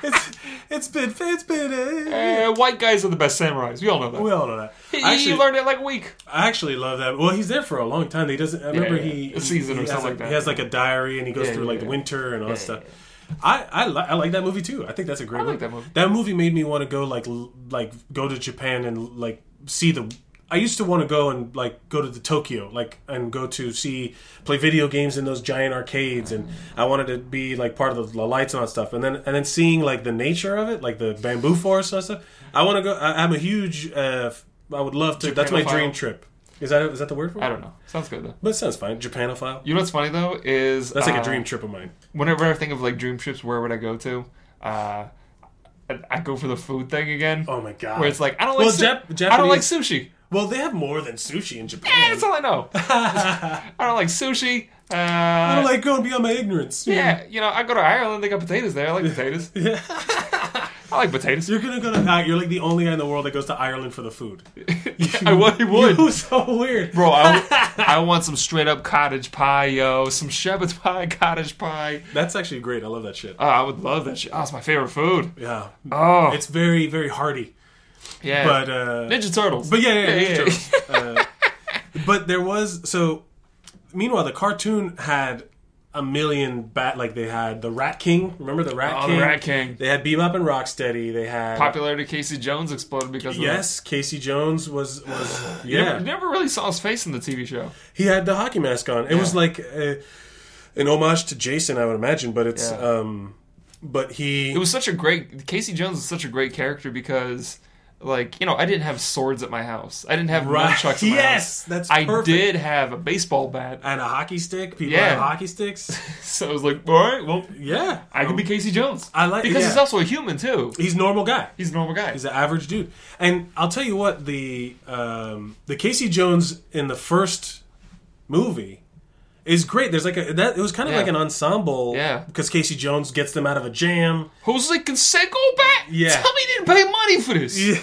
It's it's been it's been. Uh, eh, white guys are the best samurais. We all know that. we all know that. He- I he actually, learned it like a week. I actually love that. Well, he's there for a long time. He doesn't. I remember yeah. he A season he or something like, that. He has like a diary and he goes Yeah, through yeah, like the winter and all that Yeah, stuff. I I, li- I like that movie too. I think that's a great I like movie. that movie. That movie made me want to go like l- like go to Japan and like see the. I used to want to go and like go to the Tokyo like and go to see play video games in those giant arcades and I wanted to be like part of the, lights and all that stuff and then and then seeing like the nature of it like the bamboo forest and stuff. I want to go. I, I'm a huge. Uh, I would love to. That's my dream trip. Is that is that the word for it? I don't know. Sounds good though. But it sounds fine. Japanophile. You know what's funny though is That's like uh, a dream trip of mine. Whenever I think of like dream trips, where would I go to? Uh, I, go for the food thing again. Oh my god. Where it's like I don't Well, like su- Jap- I don't like sushi. Well, they have more than sushi in Japan. that's all I know. I don't like sushi. Uh, I don't like going beyond my ignorance. yeah, you know, I go to Ireland. They got potatoes there. I like potatoes. Yeah. I like potatoes. You're gonna go to. Uh, you're like the only guy in the world that goes to Ireland for the food. I would. would. You so weird. Bro, I, I want some straight up cottage pie, yo. Some shepherd's pie, cottage pie. That's actually great. I love that shit. Oh, I would love that shit. Oh, it's my favorite food. Yeah. Oh, It's very very hearty. Yeah. But uh, Ninja Turtles. but yeah, yeah, yeah, Yeah, yeah, uh, but there was so. Meanwhile, the cartoon had a million bat. Like they had the Rat King. Remember the Rat Oh, the King? Rat King. They had Bebop and Rocksteady. They had Popularity Casey Jones exploded because of Yes, Casey Jones was was yeah. never, never really saw his face in the TV show. He had the hockey mask on. It was like uh an homage to Jason, I would imagine. But it's Yeah. um, but he It was such a great Casey Jones is such a great character because like, you know, I didn't have swords at my house. I didn't have Right. nunchucks at my Yes, house. that's I perfect. did have a baseball bat. and a hockey stick. People Yeah. have hockey sticks. So I was like, all right, well, yeah, I can be Casey Jones. I like- because yeah. he's also a human too. He's a normal guy. He's a normal guy. He's an average dude. And I'll tell you what the um, the Casey Jones in the first movie is great. There's like a that it was kind of Yeah. like an ensemble. Yeah. because Casey Jones gets them out of a jam. Jose Canseco back? Yeah. Tell me you didn't pay money for this. Yeah.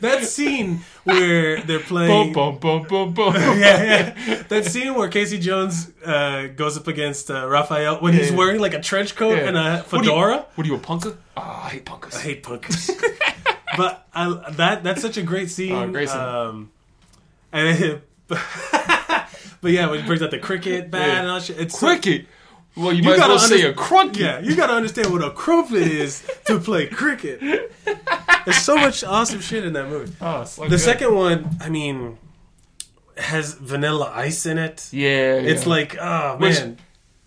that scene where they're playing. Boom, boom, boom, boom, boom. yeah, yeah. That scene where Casey Jones uh, goes up against uh, Raphael when he's Yeah. wearing like a trench coat Yeah. and a What are you- fedora. What are you, a punker? Oh, I hate punkers. I hate punkers. but I, that that's such a great scene. Oh, great scene. Um, and but yeah, when he brings out the cricket bat Yeah. and all that shit, it's Cricket. Well, you, might gotta well say a crunky. Yeah, you got to understand what a crumpet is to play cricket. There's so much awesome shit in that movie. Oh, so The good. second one, I mean, has vanilla ice in it. Yeah, It's yeah. like, oh Which- man,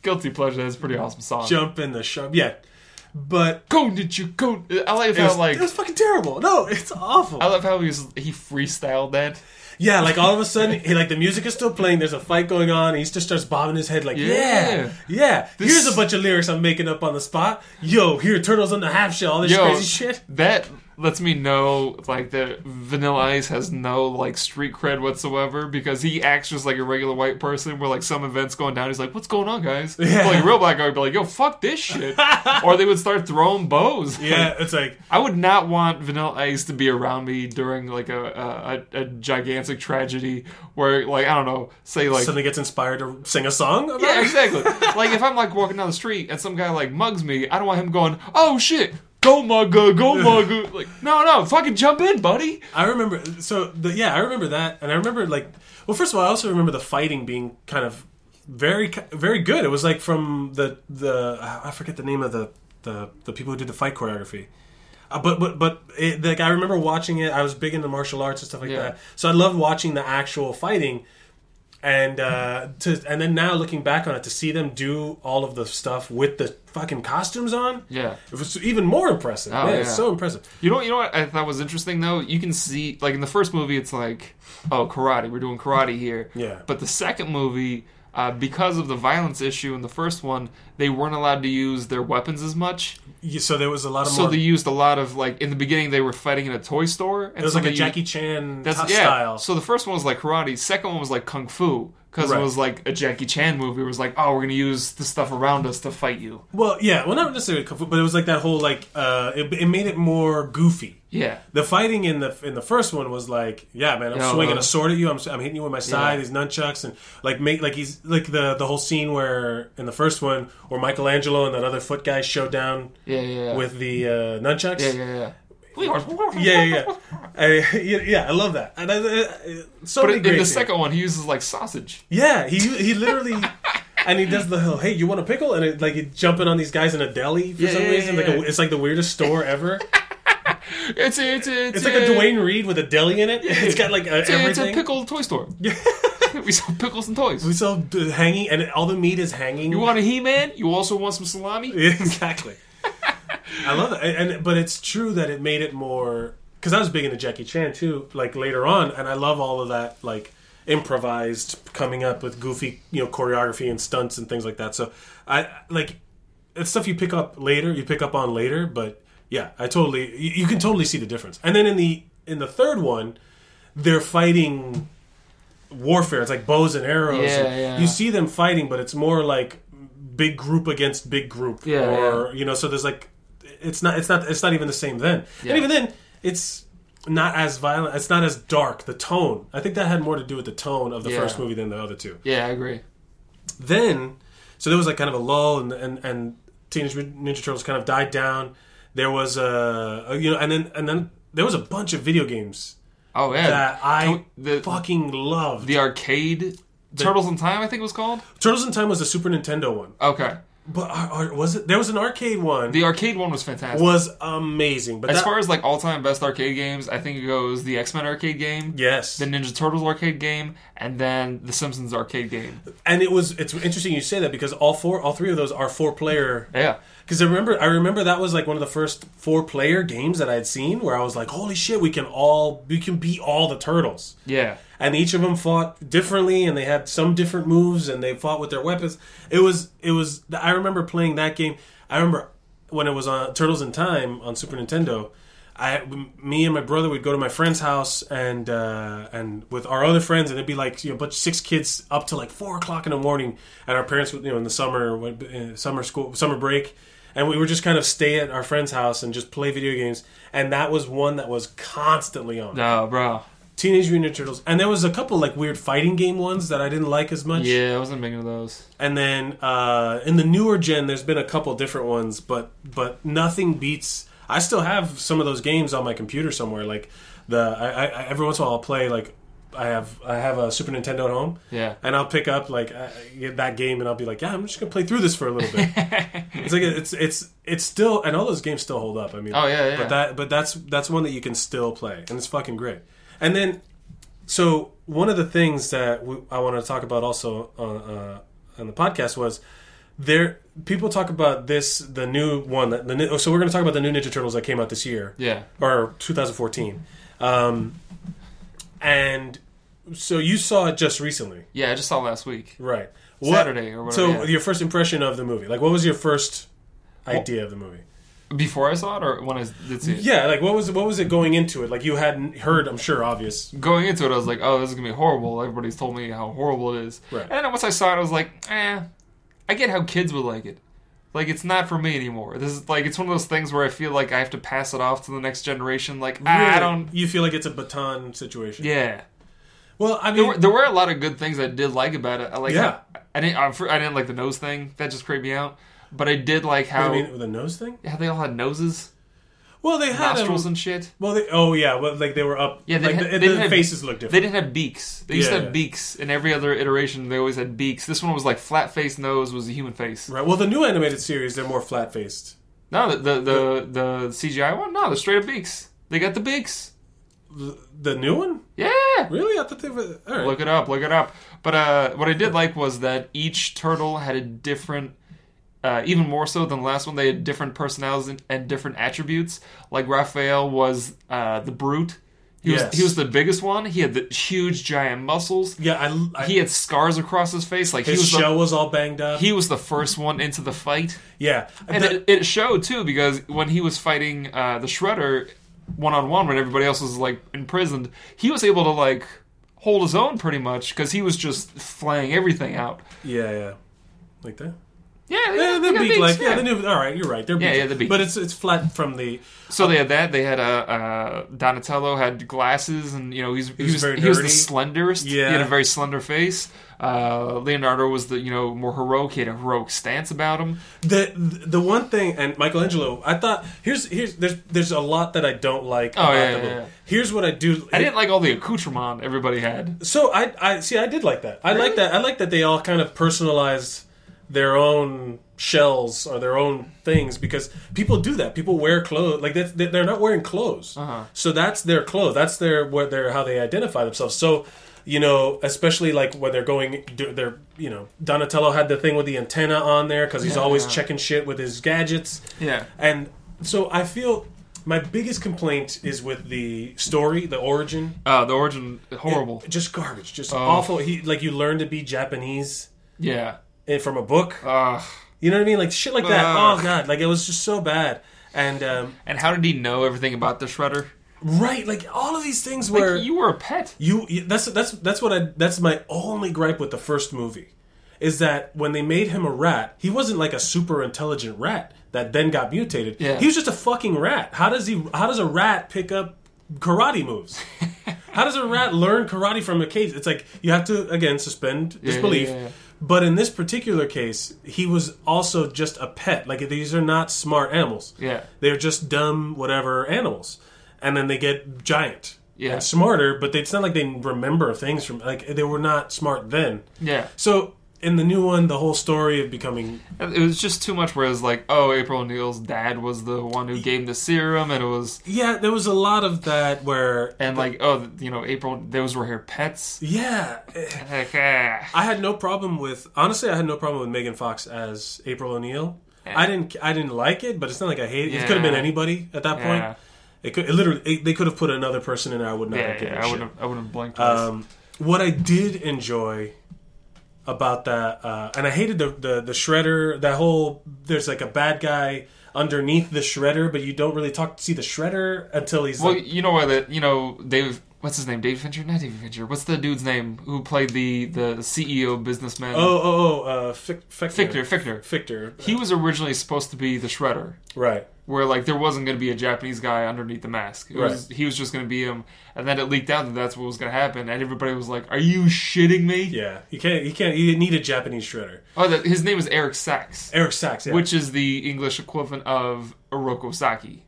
Guilty Pleasure is a pretty awesome song. jump in the sharp. Yeah, but Go, did you go? I like it how, was, like, it was fucking terrible. No, it's awful. I love how he, was, he freestyled that. Yeah, like all of a sudden, he, like the music is still playing. There's a fight going on. And he just starts bobbing his head like, yeah, Yeah. yeah. This- Here's a bunch of lyrics I'm making up on the spot. Yo, here, turtles on the half shell. All this Yo, crazy shit. That lets me know like that Vanilla Ice has no like street cred whatsoever because he acts just like a regular white person. Where like some events going down, he's like, "What's going on, guys?" Yeah. Like a real black guy would be like, "Yo, fuck this shit," or they would start throwing bows. Yeah, it's like I would not want Vanilla Ice to be around me during like a a, a, gigantic tragedy where like I don't know, say like suddenly gets inspired to sing a song. Yeah, it. exactly. like if I'm like walking down the street and some guy like mugs me, I don't want him going, "Oh shit, go mugga, go mugga." Like no, no, fucking jump in, buddy. I remember. So the, yeah, I remember that, and I remember like. Well, first of all, I also remember the fighting being kind of very, very good. It was like from the the I forget the name of the the the people who did the fight choreography. Uh, but but but it, like I remember watching it. I was big into martial arts and stuff like Yeah. that. So I loved watching the actual fighting. And uh, to and then now looking back on it to see them do all of the stuff with the fucking costumes on, Yeah. it was even more impressive. Oh, Man, it's so impressive. You know, you know what I thought was interesting though. You can see, like in the first movie, it's like, oh, karate. We're doing karate here. Yeah. But the second movie, uh, because of the violence issue in the first one, they weren't allowed to use their weapons as much. Yeah, So there was a lot of So more. they used a lot of like in the beginning they were fighting in a toy store. And it was so like a Jackie used- Chan That's yeah. style. So the first one was like karate. Second one was like kung fu because Right. it was like a Jackie Chan movie. It was like, oh, we're gonna use the stuff around us to fight you. Well, yeah, well, not necessarily kung fu, but it was like that whole like uh, it, it made it more goofy. Yeah. The fighting in the in the first one was like, yeah, man, I'm swinging uh, a sword at you. I'm, I'm hitting you with my side. Yeah. These nunchucks and like make like he's like the the whole scene where in the first one where Michelangelo and that other foot guy showed down Yeah, yeah, yeah. with the uh, nunchucks. yeah, yeah, yeah. Yeah, yeah, yeah. I, yeah, I love that. And I, I- so But in, the second one, he uses like sausage. Yeah, he he literally. And he does the whole, hey, you want a pickle? And it, like he's jumping on these guys in a deli for Yeah, some yeah, reason. yeah, Like a, it's like the weirdest store ever. It's a, it's a, It's like a Duane Reade with a deli in it. It's got like uh, It's a, it's a pickle toy store. Yeah, we sell pickles and toys. We saw uh, hanging, and all the meat is hanging. You want a He-Man? You also want some salami? Exactly. I love it, and, and but it's true that it made it more because I was big into Jackie Chan too. Like later on, and I love all of that like improvised coming up with goofy you know choreography and stunts and things like that. So I like it's stuff you pick up later, you pick up on later, but yeah, I totally you, you can totally see the difference. And then in the in the third one, they're fighting warfare. It's like bows and arrows. Yeah, and yeah. You see them fighting, but it's more like big group against big group. Yeah, or you know, so there's like it's not it's not it's not even the same then. Yeah. And even then, it's not as violent. It's not as dark. The tone. I think that had more to do with the tone of the Yeah. first movie than the other two. Yeah, I agree. Then, so there was like kind of a lull, and and, and Teenage Mutant Ninja Turtles kind of died down. There was a, a you know, and then and then there was a bunch of video games Oh yeah, that I the fucking loved. the arcade Turtles in Time, I think it was called. Turtles in Time was the Super Nintendo one, Okay, but was it? There was an arcade one. the arcade one was fantastic. was amazing, but as that, far as like all time best arcade games, I think it goes the X Men arcade game, yes, the Ninja Turtles arcade game, and then the Simpsons arcade game. and it was. It's interesting you say that because all four, all three of those are four player. Yeah, Because I remember, I remember that was like one of the first four player games that I had seen where I was like, "Holy shit, we can all we can beat all the turtles." yeah, and each of them fought differently and they had some different moves and they fought with their weapons. It was it was i remember playing that game. I remember when it was on turtles in time on super nintendo I, me and my brother would go to my friend's house and uh, and with our other friends and it'd be like you know, a bunch six kids up to like four o'clock in the morning and our parents would you know in the summer uh, summer school summer break and we would just kind of stay at our friend's house and just play video games and that was one that was constantly on no, bro. Teenage Mutant Ninja Turtles, and there was a couple like weird fighting game ones that I didn't like as much. Yeah, I wasn't big into those. And then uh, in the newer gen, there's been a couple different ones, but but nothing beats. I still have some of those games on my computer somewhere. Like the I, I every once in a while I'll play like I have I have a Super Nintendo at home. Yeah. And I'll pick up like uh, get that game and I'll be like, yeah, I'm just gonna play through this for a little bit. it's like it's it's it's still and all those games still hold up. I mean, Oh, yeah, yeah. But that but that's that's one that you can still play and it's fucking great. And then so one of the things that we, I wanted to talk about also on, uh, on the podcast was there. People talk about this, the new one. That the new- so we're going to talk about the new Ninja Turtles that came out this year, Yeah. or 2014. Um, and so you saw it just recently, Yeah, I just saw it last week. right? Saturday or whatever, So yeah. your first impression of the movie, like, what was your first idea of the movie? Before I saw it, or when I did see it? Yeah, like what was what was it going into it? Like you hadn't heard, I'm sure, obvious. Going into it, I was like, "Oh, this is gonna be horrible." Everybody's told me how horrible it is. Right. And then once I saw it, I was like, "Eh, I get how kids would like it. Like, it's not for me anymore. This is like it's one of those things where I feel like I have to pass it off to the next generation. Like, ah, I don't. You feel like it's a baton situation. Yeah. Well, I There mean, were, there were a lot of good things I did like about it. I like Yeah. how, I didn't I, I didn't like the nose thing. That just creeped me out. But I did like how I mean, with the nose thing. how they all had noses, Well, they had nostrils, them- and shit. Well, they, oh yeah, well, like they were up. Yeah, they like had- the, the have- faces looked different. They didn't have beaks. They used to Yeah. have beaks. In every other iteration, they always had beaks. This one was like flat face nose was a human face. Right. Well, the new animated series, they're more flat faced. No, the the, the the CGI one. No, the straight up beaks. They got the beaks. The new one, Yeah. really? I thought they were. All right. Look it up. Look it up. But uh, what I did like was that each turtle had a different. Uh, even more so than the last one, they had different personalities and, and different attributes. Like Raphael was uh, the brute. He was he was the biggest one. He had the huge giant muscles. yeah, I. I He had scars across his face. Like his he was shell the, was all banged up. he was the first one into the fight. yeah, And The- it, it showed too because when he was fighting uh, the Shredder one on one when everybody else was like imprisoned, he was able to like hold his own pretty much because he was just flaying everything out. yeah, yeah, like that. Yeah, Yeah, they, the they beak, beaks, like yeah, yeah. the new. All right, you're right. They're Yeah, beaks. yeah, the beak. But it's it's flat from the. So they had that. They had a uh, uh, Donatello had glasses, and you know he's, he was was very he was the slenderest. Yeah. he had a very slender face. Uh, Leonardo was the you know more heroic. He had a heroic stance about him. The the one thing and Michelangelo, I thought here's here's there's there's a lot that I don't like. Oh, about yeah, the yeah, yeah. Here's what I do. I didn't like all the accoutrement everybody had. So I, I see. I did like that. I like that. I like that they all kind of personalized their own shells or their own things because people do that. People wear clothes like they're not wearing clothes. Uh-huh. So that's their clothes. That's their what their how they identify themselves. So you know, especially like when they're going, they're you know, Donatello had the thing with the antenna on there because he's Yeah. always checking shit with his gadgets. Yeah. And so I feel my biggest complaint is with the story, the origin. Uh, the origin horrible. Just garbage. Just Oh. awful. He like you learn to be Japanese yeah. Eh, from a book. Ugh. You know what I mean? Like shit like that. Ugh. Oh god, like it was just so bad. And um, And how did he know everything about the Shredder? right, like all of these things Like where you were a pet. you, you that's that's that's what I that's my only gripe with the first movie is that when they made him a rat, he wasn't like a super intelligent rat that then got mutated. Yeah. He was just a fucking rat. How does he how does a rat pick up karate moves? how does a rat learn karate from a cage? It's like you have to again suspend disbelief. yeah, yeah. But in this particular case, he was also just a pet. Like these are not smart animals. Yeah. They're just dumb whatever animals. and then they get giant Yeah. and smarter, but it's not like they remember things from like they were not smart then. Yeah. So in the new one, the whole story of becoming It was just too much where it was like, oh, April O'Neil's dad was the one who gave him the serum, and it was, yeah, there was a lot of that where and like, oh, you know, April, those were her pets. yeah. Ah. I had no problem with honestly. I had no problem with Megan Fox as April O'Neil. I didn't. I didn't like it, but it's not like I hate it. It could have been anybody at that Yeah. point. It could it literally. It, they could have put another person in there. I would not Yeah, have given yeah, a I shit. wouldn't, I wouldn't have blinked. Um, what I did enjoy about that, uh, and I hated the, the the shredder. That whole there's like a bad guy underneath the shredder, but you don't really talk to see the shredder until he's well, like, you know why that, you know, Dave, what's his name? Dave Fincher? Not Dave Fincher. What's the dude's name who played the the CEO businessman? oh oh oh, uh, Fic- Fichter, Fichter. Fichter. He was originally supposed to be the Shredder. right. Where like there wasn't going to be a Japanese guy underneath the mask. It was he was just going to be him, and then it leaked out that that's what was going to happen, and everybody was like, "Are you shitting me?" Yeah, you can't. You can't. You need a Japanese shredder. Oh, that his name is Eric Sacks, Eric Sacks, yeah. which is the English equivalent of Oroku Saki.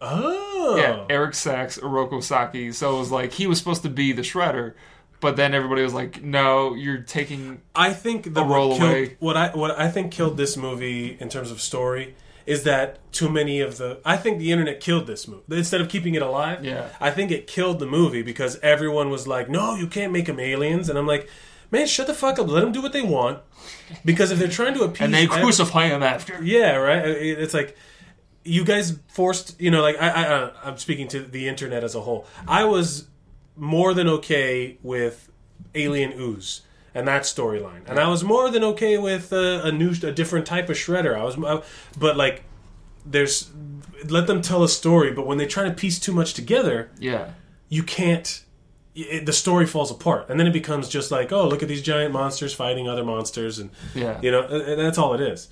oh Yeah, Eric Sacks, Oroku Saki. So it was like he was supposed to be the Shredder, but then everybody was like, "No, you're taking." I think the A roll away. what I what I think killed this movie in terms of story is that too many of the I think the internet killed this movie instead of keeping it alive. Yeah. I think it killed the movie because everyone was like, "No, you can't make them aliens," and I'm like, "Man, shut the fuck up. Let them do what they want." Because if they're trying to appease, And they crucify him after. yeah, right. It's like you guys forced. You know, like I, I, I'm speaking to the internet as a whole. I was more than okay with Alien Ooze and that storyline, and I was more than okay with uh, a new, a different type of shredder. I was, I, but like, there's let them tell a story. But when they try to piece too much together, Yeah, you can't. It, the story falls apart, and then it becomes just like, oh, look at these giant monsters fighting other monsters, and Yeah. you know, and that's all it is.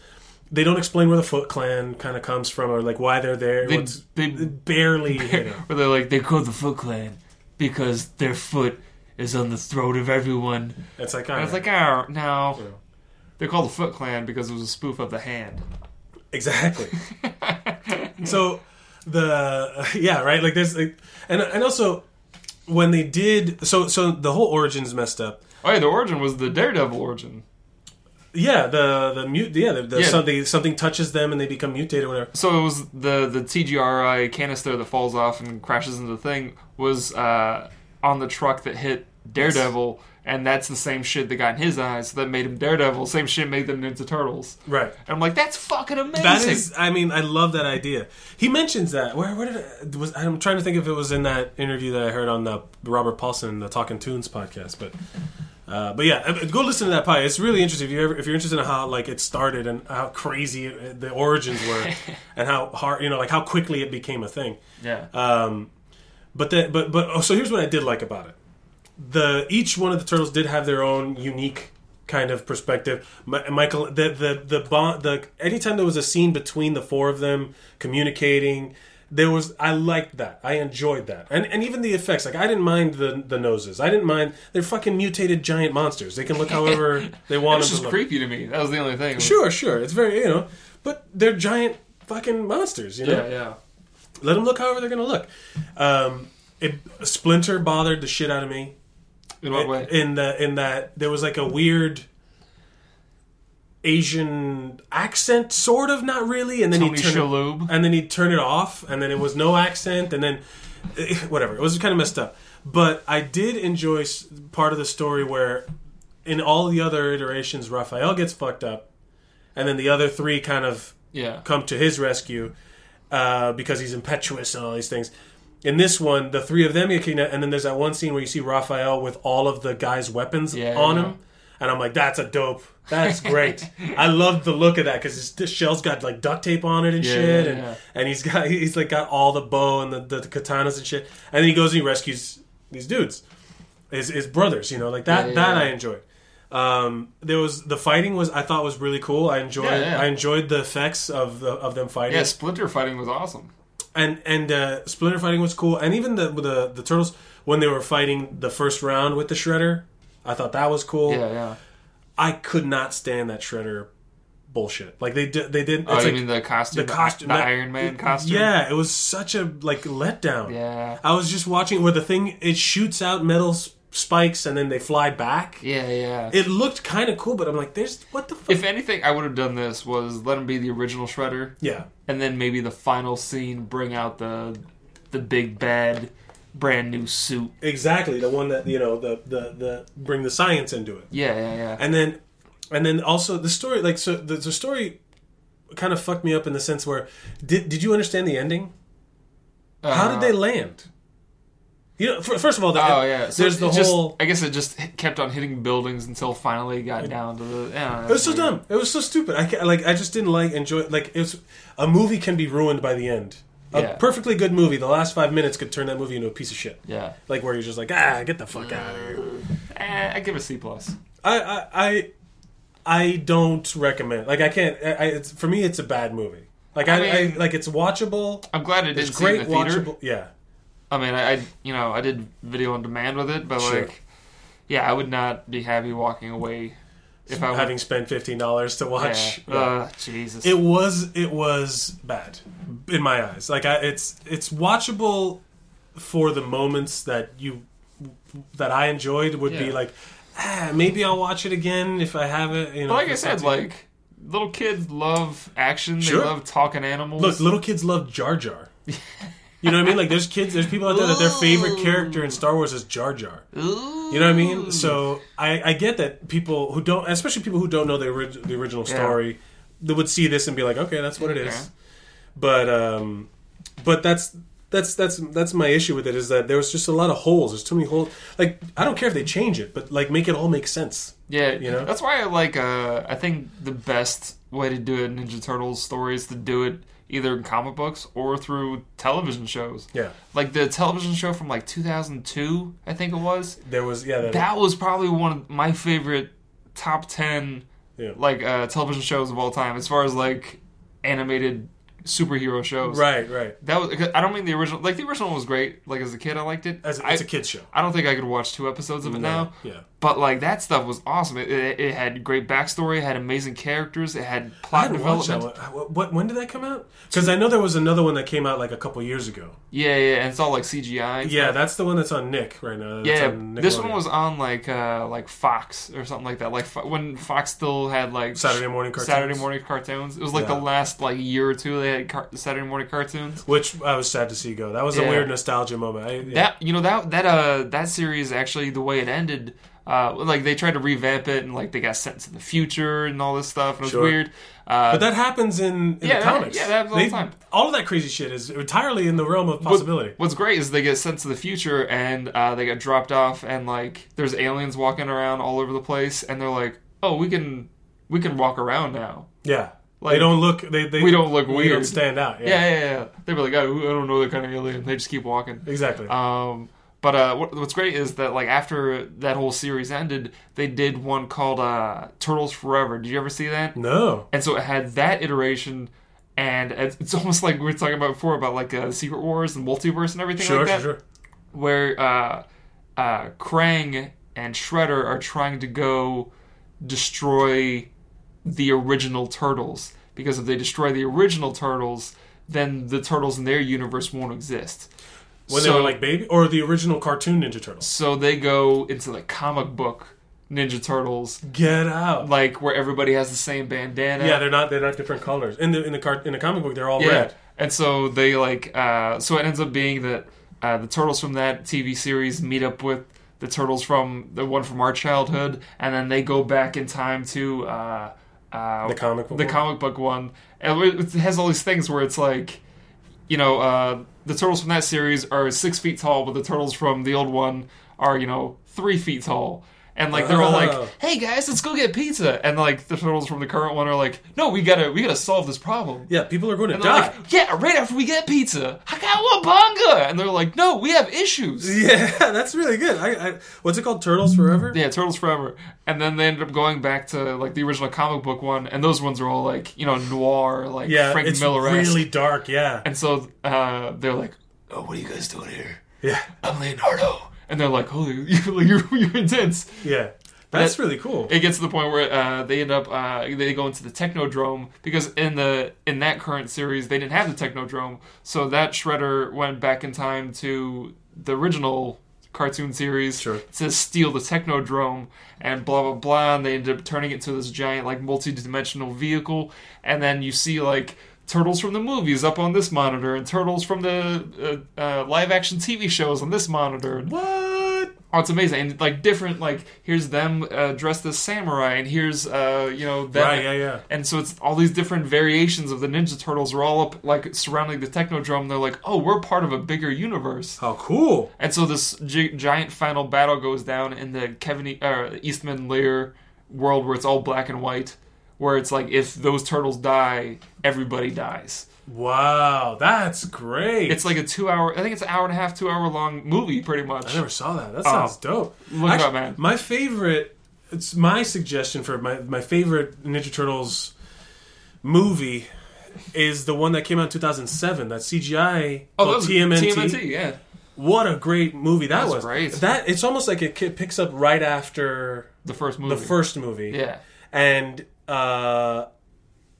They don't explain where the Foot Clan kind of comes from, or like why they're there. They- they- barely hit it. where they're like they called the Foot Clan because their foot is on the throat of everyone. It's like, I was like, oh no. They're called the Foot Clan because it was a spoof of the hand. Exactly. so the yeah right like there's like and and also when they did so so the whole origin's messed up. Oh yeah, the origin was the Daredevil origin. Yeah, the the mute yeah the, the Yeah. something something touches them and they become mutated or whatever. So it was the the TCRI canister that falls off and crashes into the thing was uh, on the truck that hit Daredevil, and that's the same shit that got in his eyes that made him Daredevil. Same shit made them Ninja Turtles. Right. And I'm like, that's fucking amazing. That is, I mean, I love that idea. He mentions that. Where, where did it, was? I'm trying to think if it was in that interview that I heard on the Robert Paulsen, the Talking Toons podcast. But, uh, but yeah, uh, go listen to that pie. It's really interesting if you ever, if you're interested in how like it started and how crazy the origins were, and how hard you know like how quickly it became a thing. yeah. Um, but then, but but oh, so here's what I did like about it. The each one of the turtles did have their own unique kind of perspective. Mi- Michael, the the the bond, the anytime there was a scene between the four of them communicating, there was I liked that. I enjoyed that, and and even the effects. Like I didn't mind the the noses. I didn't mind. They're fucking mutated giant monsters. They can look however they want them just to creepy to me. That was the only thing. Sure, sure. It's very you know, but they're giant fucking monsters. You know Yeah, yeah. Let them look however they're going to look. Um, it, Splinter bothered the shit out of me. In what way? In the in that there was like a weird Asian accent, sort of, not really, and then Tony he turn Shalhoub. it, and then he'd turn it off, and then it was no accent, and then eh, whatever. It was kind of messed up. But I did enjoy part of the story where, in all the other iterations, Raphael gets fucked up, and then the other three kind of Yeah. come to his rescue uh, because he's impetuous and all these things. In this one, the three of them get kidnapped, and then there's that one scene where you see Raphael with all of the guys' weapons Yeah, on him, and I'm like, "That's a dope. That's great. I love the look of that because the shell's got like duct tape on it and Yeah, shit, yeah, and and he's got he's like got all the bow and the, the, katanas and shit, and then he goes and he rescues these dudes, his his brothers, you know, like that. That I enjoyed. Um, there was the fighting was I thought was really cool. I enjoyed Yeah, yeah. I enjoyed the effects of the, of them fighting Yeah, Splinter fighting was awesome. and and uh, Splinter fighting was cool, and even the the the turtles when they were fighting the first round with the Shredder, I thought that was cool. Yeah, yeah. I could not stand that Shredder bullshit. Like they did, they didn't. Oh, it's you like mean the costume, the costume, the, that- Iron Man costume? Yeah, it was such a like letdown. Yeah. I was just watching where the thing it shoots out metal spikes and then they fly back. yeah, yeah. It looked kind of cool, but I'm like, there's what the fuck? if anything, I would have done this was let him be the original Shredder, yeah, and then maybe the final scene bring out the the big bad brand new suit. exactly the one that you know the the the bring the science into it. Yeah, yeah, yeah. and then and then also the story like so the, the story kind of fucked me up in the sense where did did you understand the ending how did uh, they land you know first of all the, Uh, Oh yeah, so there's the just- whole I guess it just kept on hitting buildings until finally it got down to the. Yeah, it was so dumb it was so stupid i like i just didn't like enjoy like it's a movie can be ruined by the end a Yeah. perfectly good movie the last five minutes could turn that movie into a piece of shit Yeah, like where you're just like ah get the fuck out of here eh, I give a C plus. I, I, I, I don't recommend. Like I can't. I, it's for me. It's a bad movie. Like I, I I, like it's watchable. I'm glad it didn't It's see it great in the theater. watchable. Yeah, I mean, I, I you know I did video on demand with it, but Sure. like, yeah, I would not be happy walking away if I having would, spent fifteen dollars to watch. yeah. Uh, Jesus. It was it was bad in my eyes. Like I, it's it's watchable for the moments that you that I enjoyed would be like ah, maybe I'll watch it again if I have it. You know, but like I said, like little kids love action. Sure. They love talking animals. Look, little kids love Jar Jar. You know what I mean? Like, there's kids, there's people out there that their favorite character in Star Wars is Jar Jar. Ooh. You know what I mean? So I, I get that people who don't, especially people who don't know the, orig- the original story, they would see this and be like, okay, that's what it is. Okay. But um, but that's that's that's that's my issue with it is that there was just a lot of holes. There's too many holes. Like I don't care if they change it, but like make it all make sense. Yeah, You know? that's why I like. Uh, I think the best way to do it in Ninja Turtles story is to do it either in comic books or through television shows. Yeah, Like the television show from like 2002, I think it was. there was yeah that, That was probably one of my favorite top 10 yeah. like uh, television shows of all time as far as like animated superhero shows. right right. That was. I don't mean the original. Like the original was great. Like as a kid, I liked it. As I, it's a kid show. I don't think I could watch two episodes of it now. yeah. But like that stuff was awesome. It, it, it had great backstory. It had amazing characters. It had plot hadn't watched that development. What, what when did that come out? Because I know there was another one that came out like a couple years ago. Yeah, yeah, and it's all like CGI. Yeah, that's the one that's on Nick right now. That's yeah. on This one was on like uh like Fox or something like that. Like when Fox still had like Saturday morning cartoons. Saturday morning cartoons. It was like Yeah. the last like year or two they car- Saturday morning cartoons. which I was sad to see go. That was a weird nostalgia moment. I, yeah. That you know that that uh that series actually the way it ended. Uh, like they tried to revamp it and like they got sent to the future and all this stuff and it was Sure. weird. Uh, but that happens in, in Yeah, the that- comics. yeah, that happens all the time. All of that crazy shit is entirely in the realm of possibility. What's great is they get sent to the future and uh, they get dropped off and like there's aliens walking around all over the place and they're like, oh, we can we can walk around now. yeah, Like, they don't look. They, they we don't look we weird. don't stand out. Yeah, Yeah, yeah, yeah. They'd be like, oh, I don't know that kind of alien. They just keep walking. exactly. Um, but uh, what, what's great is that like after that whole series ended, they did one called uh, Turtles Forever. Did you ever see that? no, And so it had that iteration. And it's it's almost like we were talking about before about like uh, Secret Wars and multiverse and everything sure, like that. sure, sure. where uh, uh, Krang and Shredder are trying to go destroy the original turtles. Because if they destroy the original turtles, then the turtles in their universe won't exist. When so, they were like baby, or the original cartoon Ninja Turtles. so they go into the comic book Ninja Turtles, Get out. like where everybody has the same bandana. yeah, they're not. They're not different colors. In the in the car, in the comic book, they're all Yeah. red. And so they like uh, so it ends up being that uh, the turtles from that TV series meet up with the turtles from the one from our childhood, and then they go back in time to uh, uh, The comic book the one? comic book one, and it has all these things where it's like, you know, uh, the turtles from that series are six feet tall, but the turtles from the old one are you know three feet tall. And like they're all Oh. like, "Hey guys, let's go get pizza." And like the turtles from the current one are like, "No, we gotta, we gotta solve this problem." Yeah, people are going to And die. like, yeah, right after we get pizza, Hakawabanga! And they're like, no, we have issues. yeah, that's really good. I, I, what's it called? Turtles Forever. Yeah, Turtles Forever. And then they ended up going back to like the original comic book one, and those ones are all like, you know, noir, like Yeah, Frank it's Miller really dark. Yeah, And so uh, they're like, oh, what are you guys doing here? yeah, I'm Leonardo. And they're like, holy, you're, you're, you're intense. yeah. That's That- really cool. it gets to the point where uh, they end up uh, they go into the technodrome because in the in that current series they didn't have the technodrome so that shredder went back in time to the original cartoon series Sure. to steal the technodrome and blah blah blah and they end up turning it into this giant like multi-dimensional vehicle and then you see like turtles from the movies up on this monitor and turtles from the uh, uh, live action tv shows on this monitor what? Oh, it's amazing, and like different. Like here's them uh, dressed as samurai, and here's uh, you know them, Right, yeah, yeah. And so it's all these different variations of the Ninja Turtles are all up like surrounding the Technodrome. They're like, oh, we're part of a bigger universe. How cool. And so this gi- giant final battle goes down in the Kevin e- uh, Eastman Laird world where it's all black and white, where it's like if those turtles die, everybody dies. Wow, that's great. It's like a two-hour, I think it's an hour and a half, two-hour long movie, pretty much. I never saw that. That sounds oh. dope. Oh. Look up, man. My favorite. It's my suggestion for my my favorite Ninja Turtles movie is the one that came out in 2007. That CGI Oh, called that TMNT. TMNT, yeah. What a great movie that That was was. great. That it's almost like it picks up right after The first movie. the first movie. Yeah. and uh,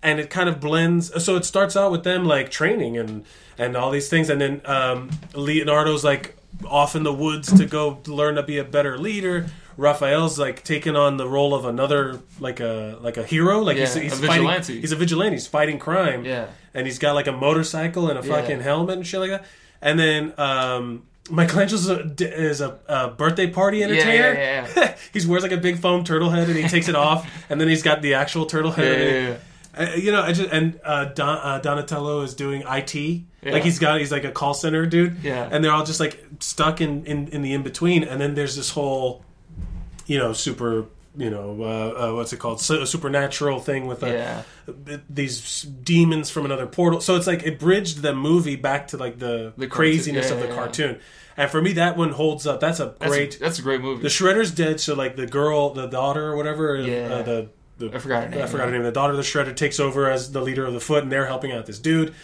and it kind of blends. So it starts out with them like training and and all these things, and then um, Leonardo's like off in the woods to go learn to be a better leader. Raphael's like taking on the role of another like a like a hero, like he's, Yeah, he's a fighting. vigilante. He's a vigilante. He's fighting crime. Yeah. and he's got like a motorcycle and a Yeah. fucking helmet and shit like that. And then um, Michelangelo's a, is a, a birthday party entertainer. yeah, yeah, he wears like a big foam turtle head and he takes it off, and then he's got the actual turtle head. Yeah, yeah, you know, I just and uh, Don, uh, Donatello is doing IT. Like he's got he's like a call center dude. Yeah. and they're all just like stuck in in, in the in between, and then there's this whole, you know, super. You know uh, uh, what's it called? Su- supernatural thing with uh, Yeah. these demons from another portal. So it's like it bridged the movie back to like the, The cartoon- craziness yeah, of the yeah, cartoon. And for me, that one holds up. That's a That's great. A, that's a great movie. the Shredder's dead, so like the girl, the daughter or whatever, Yeah. uh, the, the I forgot her name, I forgot her name. The daughter of the Shredder takes over as the leader of the Foot, and they're helping out this dude.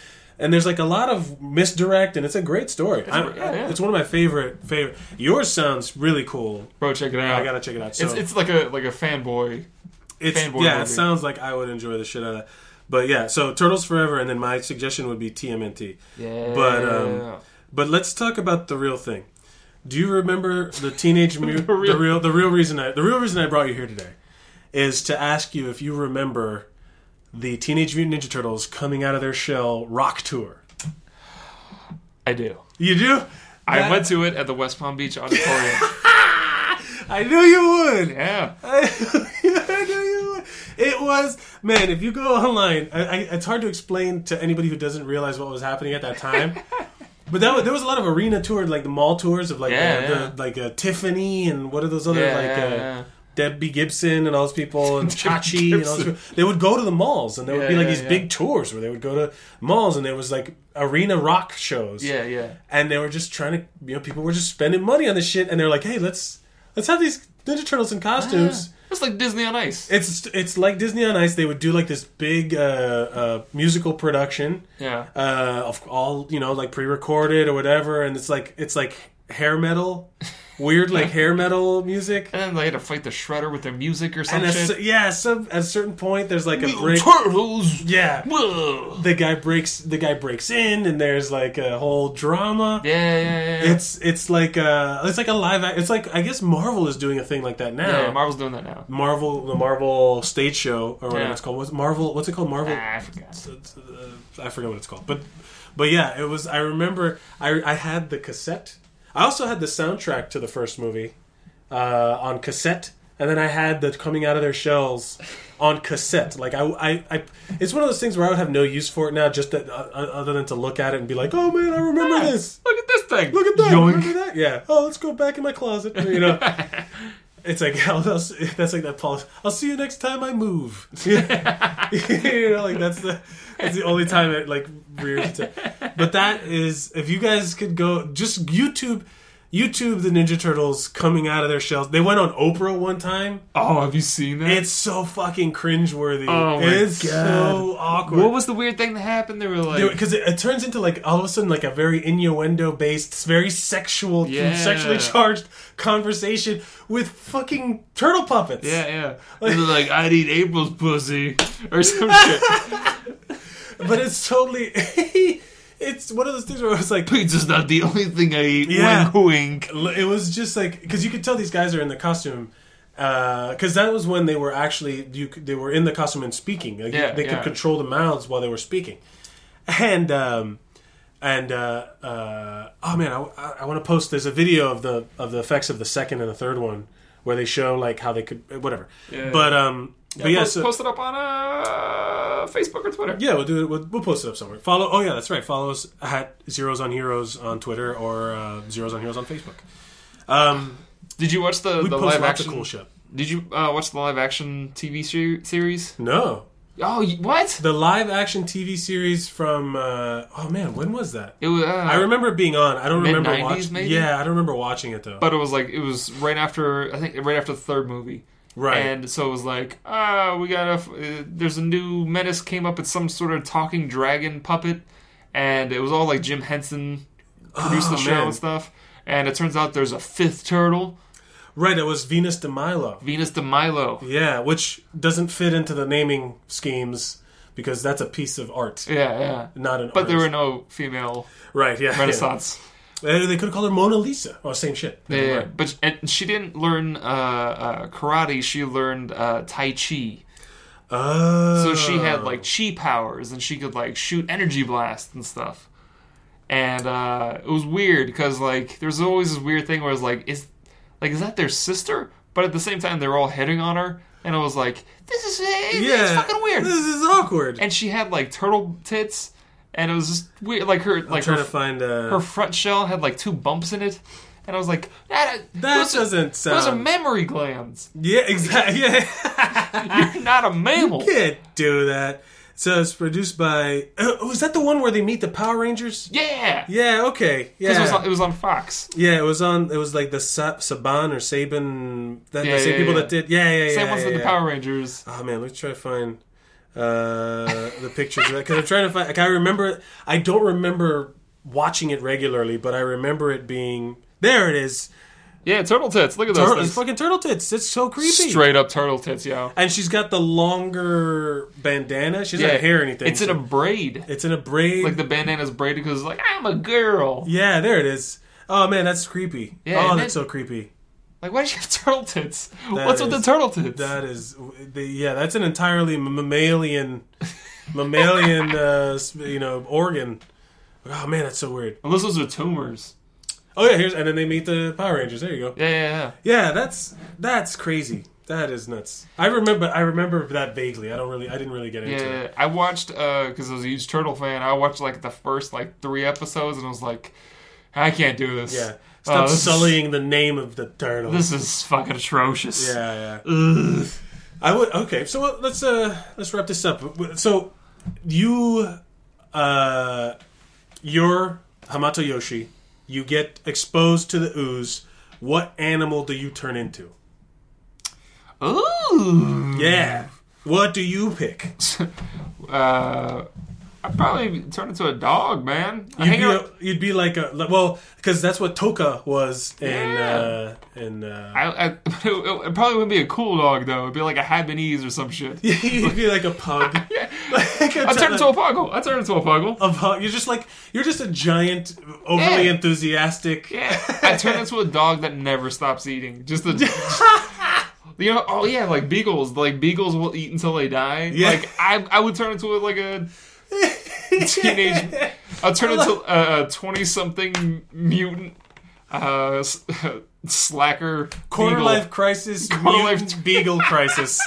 And there's like a lot of misdirect, and it's a great story. I'm- yeah, yeah. It's one of my favorite favorite. Yours sounds really cool. Bro, check it out. I gotta check it out. So it's it's like a like a fanboy. it's fanboy yeah, it sounds like I would enjoy the shit out of that. But yeah, so Turtles Forever, and then my suggestion would be TMNT. Yeah. But um, but let's talk about the real thing. Do you remember the teenage mutant? the, real- real the real reason I the real reason I brought you here today is to ask you if you remember the Teenage Mutant Ninja Turtles coming out of their shell rock tour. I do. You do? I That- went to it at the West Palm Beach Auditorium. I knew you would. yeah. I knew you would. It was man. If you go online, I, I, it's hard to explain to anybody who doesn't realize what was happening at that time. But that was, there was a lot of arena tours, like the mall tours of like Yeah, uh, yeah. the like uh, Tiffany and what are those other Yeah, like uh, yeah. Debbie Gibson and all those people and Chachi and all those people. They would go to the malls and there would Yeah, be like yeah, these yeah. big tours where they would go to malls and there was like arena rock shows. Yeah, yeah. And they were just trying to, you know, people were just spending money on this shit and they're like, hey, let's let's have these Ninja Turtles in costumes. It's like Disney on Ice. It's it's like Disney on Ice. They would do like this big uh, uh, musical production, Yeah. uh, of all you know, like pre-recorded or whatever, and it's like it's like hair metal, weird like hair metal music. And then they had to fight the Shredder with their music or something. And yeah, some at a certain point, there's like a break. Turtles. Yeah, Whoa. the guy breaks the guy breaks in, and there's like a whole drama. Yeah, yeah, yeah. It's it's like a it's like a live. act- It's like I guess Marvel is doing a thing like that now. yeah, Marvel's doing that now. Marvel, the Marvel stage show or whatever Yeah. it's called. What's Marvel? What's it called? Marvel. Ah, I forgot. Uh, I forget what it's called, but but yeah, it was. I remember I I had the cassette. I also had the soundtrack to the first movie uh, on cassette, and then I had the coming out of their shells on cassette. Like I, I, I it's one of those things where I would have no use for it now, just that, uh, other than to look at it and be like, oh man, I remember Yeah. this. Look at this thing. Look at that. Yoink. Remember that? Yeah. Oh, let's go back in my closet. You know. It's like I'll, I'll, that's like that Paul. I'll see you next time I move. you know, like that's the that's the only time it like rears its head. But that is if you guys could go just YouTube YouTube the Ninja Turtles coming out of their shells. They went on Oprah one time. Oh, have you seen that? It's so fucking cringeworthy. Oh my it's God. so awkward. what was the weird thing that happened? They were like, because it, it turns into like all of a sudden like a very innuendo based, very sexual, Yeah. sexually charged conversation with fucking turtle puppets. yeah, yeah. They're like, I'd eat April's pussy or some shit. But it's totally. it's one of those things where it's like Pizza's not the only thing I eat. Yeah. Wink, wink. it was just like because you could tell these guys are in the costume because that was when they were actually you they were in the costume and speaking like, Yeah, they could yeah. control the mouths while they were speaking and um and uh, uh, oh man, I, I want to post. There's a video of the of the effects of the second and the third one where they show like how they could whatever. Yeah. But um, but yeah, post, so, post it up on uh, Facebook or Twitter. yeah, we'll do it. We'll, we'll post it up somewhere. Follow. Oh yeah, that's right. Follow us at Zeros on Heroes on Twitter or uh, Zeros on Heroes on Facebook. Um, Did you watch the, we the post live action? of cool shit. Did you uh, watch the live action TV ser- series? No, Oh, you- what? the live action TV series from uh, oh man, when was that? It was. Uh, I remember it being on. I don't remember watching. maybe? Yeah, I don't remember watching it though. but it was like it was right after I think right after the third movie. Right. And so it was like, ah, we got a. Uh, there's a new menace came up. It's some sort of talking dragon puppet, and it was all like Jim Henson produced Oh, the show man. and stuff. And it turns out there's a fifth turtle, right, it was Venus de Milo. Venus de Milo. Yeah, which doesn't fit into the naming schemes because that's a piece of art, Yeah, yeah. not an. But there were no female right. Yeah, Renaissance. yeah. Uh, They could have called her Mona Lisa. Oh, same shit. Yeah, yeah. but and she didn't learn uh, uh, karate. She learned uh, tai chi. Oh. So she had like chi powers, and she could like shoot energy blasts and stuff. And uh, it was weird because like there's always this weird thing where it's like is like is that their sister? But at the same time they're all hitting on her, and it was like this is yeah, it's fucking weird. This is awkward. And she had like turtle tits, and it was just weird. Like her like trying her, to find uh, her front shell had like two bumps in it, and I was like that. that those are- doesn't Those are sound. mammary glands. yeah, exactly. Yeah, You're not a mammal. can't do that. So it's produced by. Oh, was that the one where they meet the Power Rangers? Yeah. Yeah. Okay. Yeah. It, was on- it was on Fox. Yeah, it was on. It was like the Sa- Saban or Saban. That Yeah, the same yeah, people yeah. that did. Yeah, yeah, yeah. Same ones with the. Power Rangers. Oh man, let's try to find uh, the pictures of that because I'm trying to find. Like, I remember. I don't remember watching it regularly, but I remember it being there. It is. Yeah, turtle tits. Look at those. Tur- fucking turtle tits. It's so creepy. Straight up turtle tits, yo. And she's got the longer bandana. She doesn't Yeah, have hair or anything. It's in a braid. It's in a braid. Like the bandana's braided because like I'm a girl. yeah, there it is. Oh man, that's creepy. Yeah, oh, that's so creepy. Like why does she have turtle tits? That What's with the turtle tits? That is, the, yeah, that's an entirely mammalian, mammalian, uh, you know, organ. Oh man, that's so weird. Unless those are tumors. Oh yeah, here's and then they meet the Power Rangers. There you go. Yeah, yeah, yeah. Yeah, that's that's crazy. That is nuts. I remember. I remember that vaguely. I don't really. I didn't really get into Yeah, it. I watched because I was a huge turtle fan. I watched like the first like three episodes, and I was like, I can't do this. Yeah. Oh, Stop is- sullying the name of the turtle. This is fucking atrocious. Yeah, yeah. Ugh. I would. Okay, so uh, let's uh let's wrap this up. So you, uh, you're Hamato Yoshi. You get exposed to the ooze. What animal do you turn into? Ooh. Yeah. What do you pick? Uh, I'd probably turn into a dog, man. I You'd be, a, you'd be like a well, because that's what Toka was in Yeah. uh, in. Uh, I, I, it, probably wouldn't be a cool dog though. It'd be like a Havanese or some shit. you'd be like a pug. Yeah. Like a I turn into a puggle. I turn into a puggle. a pug. You're just like you're just a giant, overly Yeah. enthusiastic. Yeah, I turn into a dog that never stops eating. Just a, you know, oh yeah, like beagles. Like beagles will eat until they die. Yeah. Like I, I would turn into like a teenage. I'll turn into a twenty-something mutant, uh, slacker Quarter beagle. life crisis, Quarter life- beagle crisis.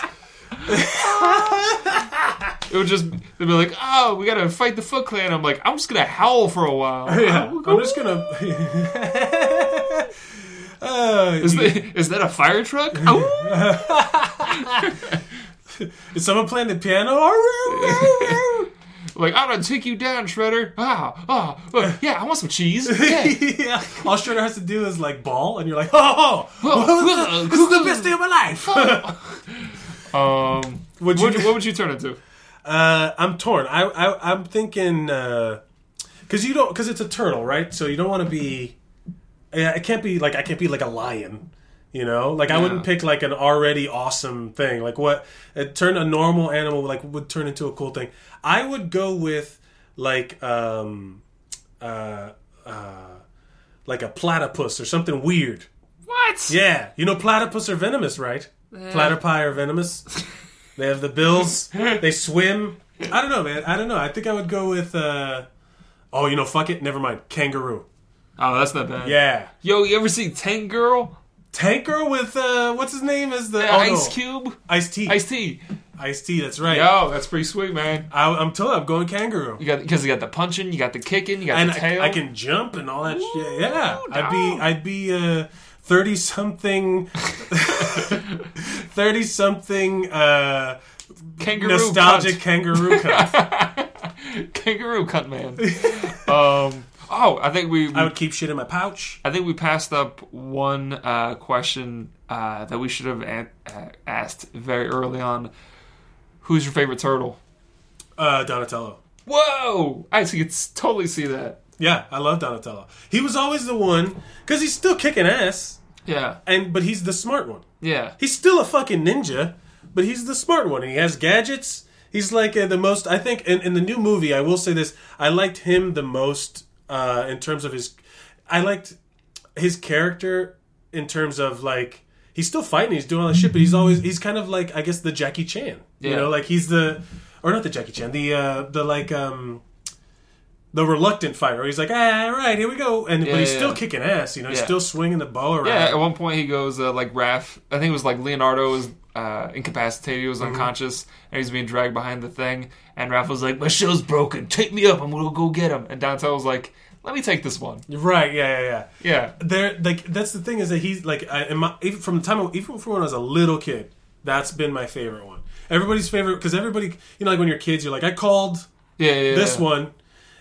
It would just they'd be like, oh, we gotta fight the Foot Clan. I'm like, I'm just gonna howl for a while. Yeah, Oh, I'm just gonna. uh, Is, that, is that a fire truck? Oh. is someone playing the piano? Like, I'm gonna take you down, Shredder. Ah, ah, look, yeah, I want some cheese. Yeah. yeah. All Shredder has to do is like ball, and you're like, oh, oh this is the best day of my life. um, Would what, you- what would you turn into? Uh, I'm torn. I, I I'm thinking because you don't because it's a turtle, right? So you don't want to be. Yeah, it can't be like I can't be like a lion. You know, like I wouldn't pick like an already awesome thing. Like what it turn a normal animal like would turn into a cool thing. I would go with like um uh uh like a platypus or something weird. What? Yeah, you know platypus are venomous, right? Platypi are venomous. they have the bills. they swim. I don't know, man. I don't know. I think I would go with. uh Oh, you know, fuck it. Never mind. Kangaroo. Oh, that's not bad. Yeah, Yo, you ever see Tank Girl? Tank Girl with uh what's his name? Is the oh, Ice no. Cube? Ice T. Ice T. Ice T. That's right. Yo, that's pretty sweet, man. I, I'm telling. you, I'm going kangaroo. You got because you got the punching, you got the kicking, you got and the tail. I, I can jump and all that shit. Yeah, Ooh, I'd be. I'd be uh thirty something, thirty something uh kangaroo nostalgic cunt. kangaroo cunt. kangaroo cunt man. um. Oh, I think we. I would keep shit in my pouch. I think we passed up one uh, question uh, that we should have uh, asked very early on. Who's your favorite turtle? Uh, Donatello. Whoa! I see, it's totally see that. Yeah, I love Donatello. He was always the one because he's still kicking ass, Yeah, and but he's the smart one. yeah, He's still a fucking ninja, but he's the smart one. And he has gadgets. He's like uh, the most. I think in, in the new movie, I will say this: I liked him the most uh, in terms of his. I liked his character in terms of like he's still fighting, he's doing all that shit, but he's always he's kind of like I guess the Jackie Chan. You know, like he's the or not the Jackie Chan, the uh, the like um the reluctant fighter. He's like, ah, all right, here we go, and but he's yeah, still yeah. kicking ass. You know, he's still swinging the bo around. yeah. At one point, he goes uh, like Raph. I think it was like Leonardo was uh, incapacitated. He was Mm-hmm. unconscious, and he's being dragged behind the thing. And Raph was like, "My show's broken. Take me up. I'm gonna go get him." And Donatello was like, "Let me take this one." Right? Yeah, yeah, yeah. Yeah, there like that's the thing is that he's like I, my, even from the time of, even from when I was a little kid that's been my favorite one everybody's favorite because everybody you know like when you're kids you're like I called yeah, yeah. this yeah. one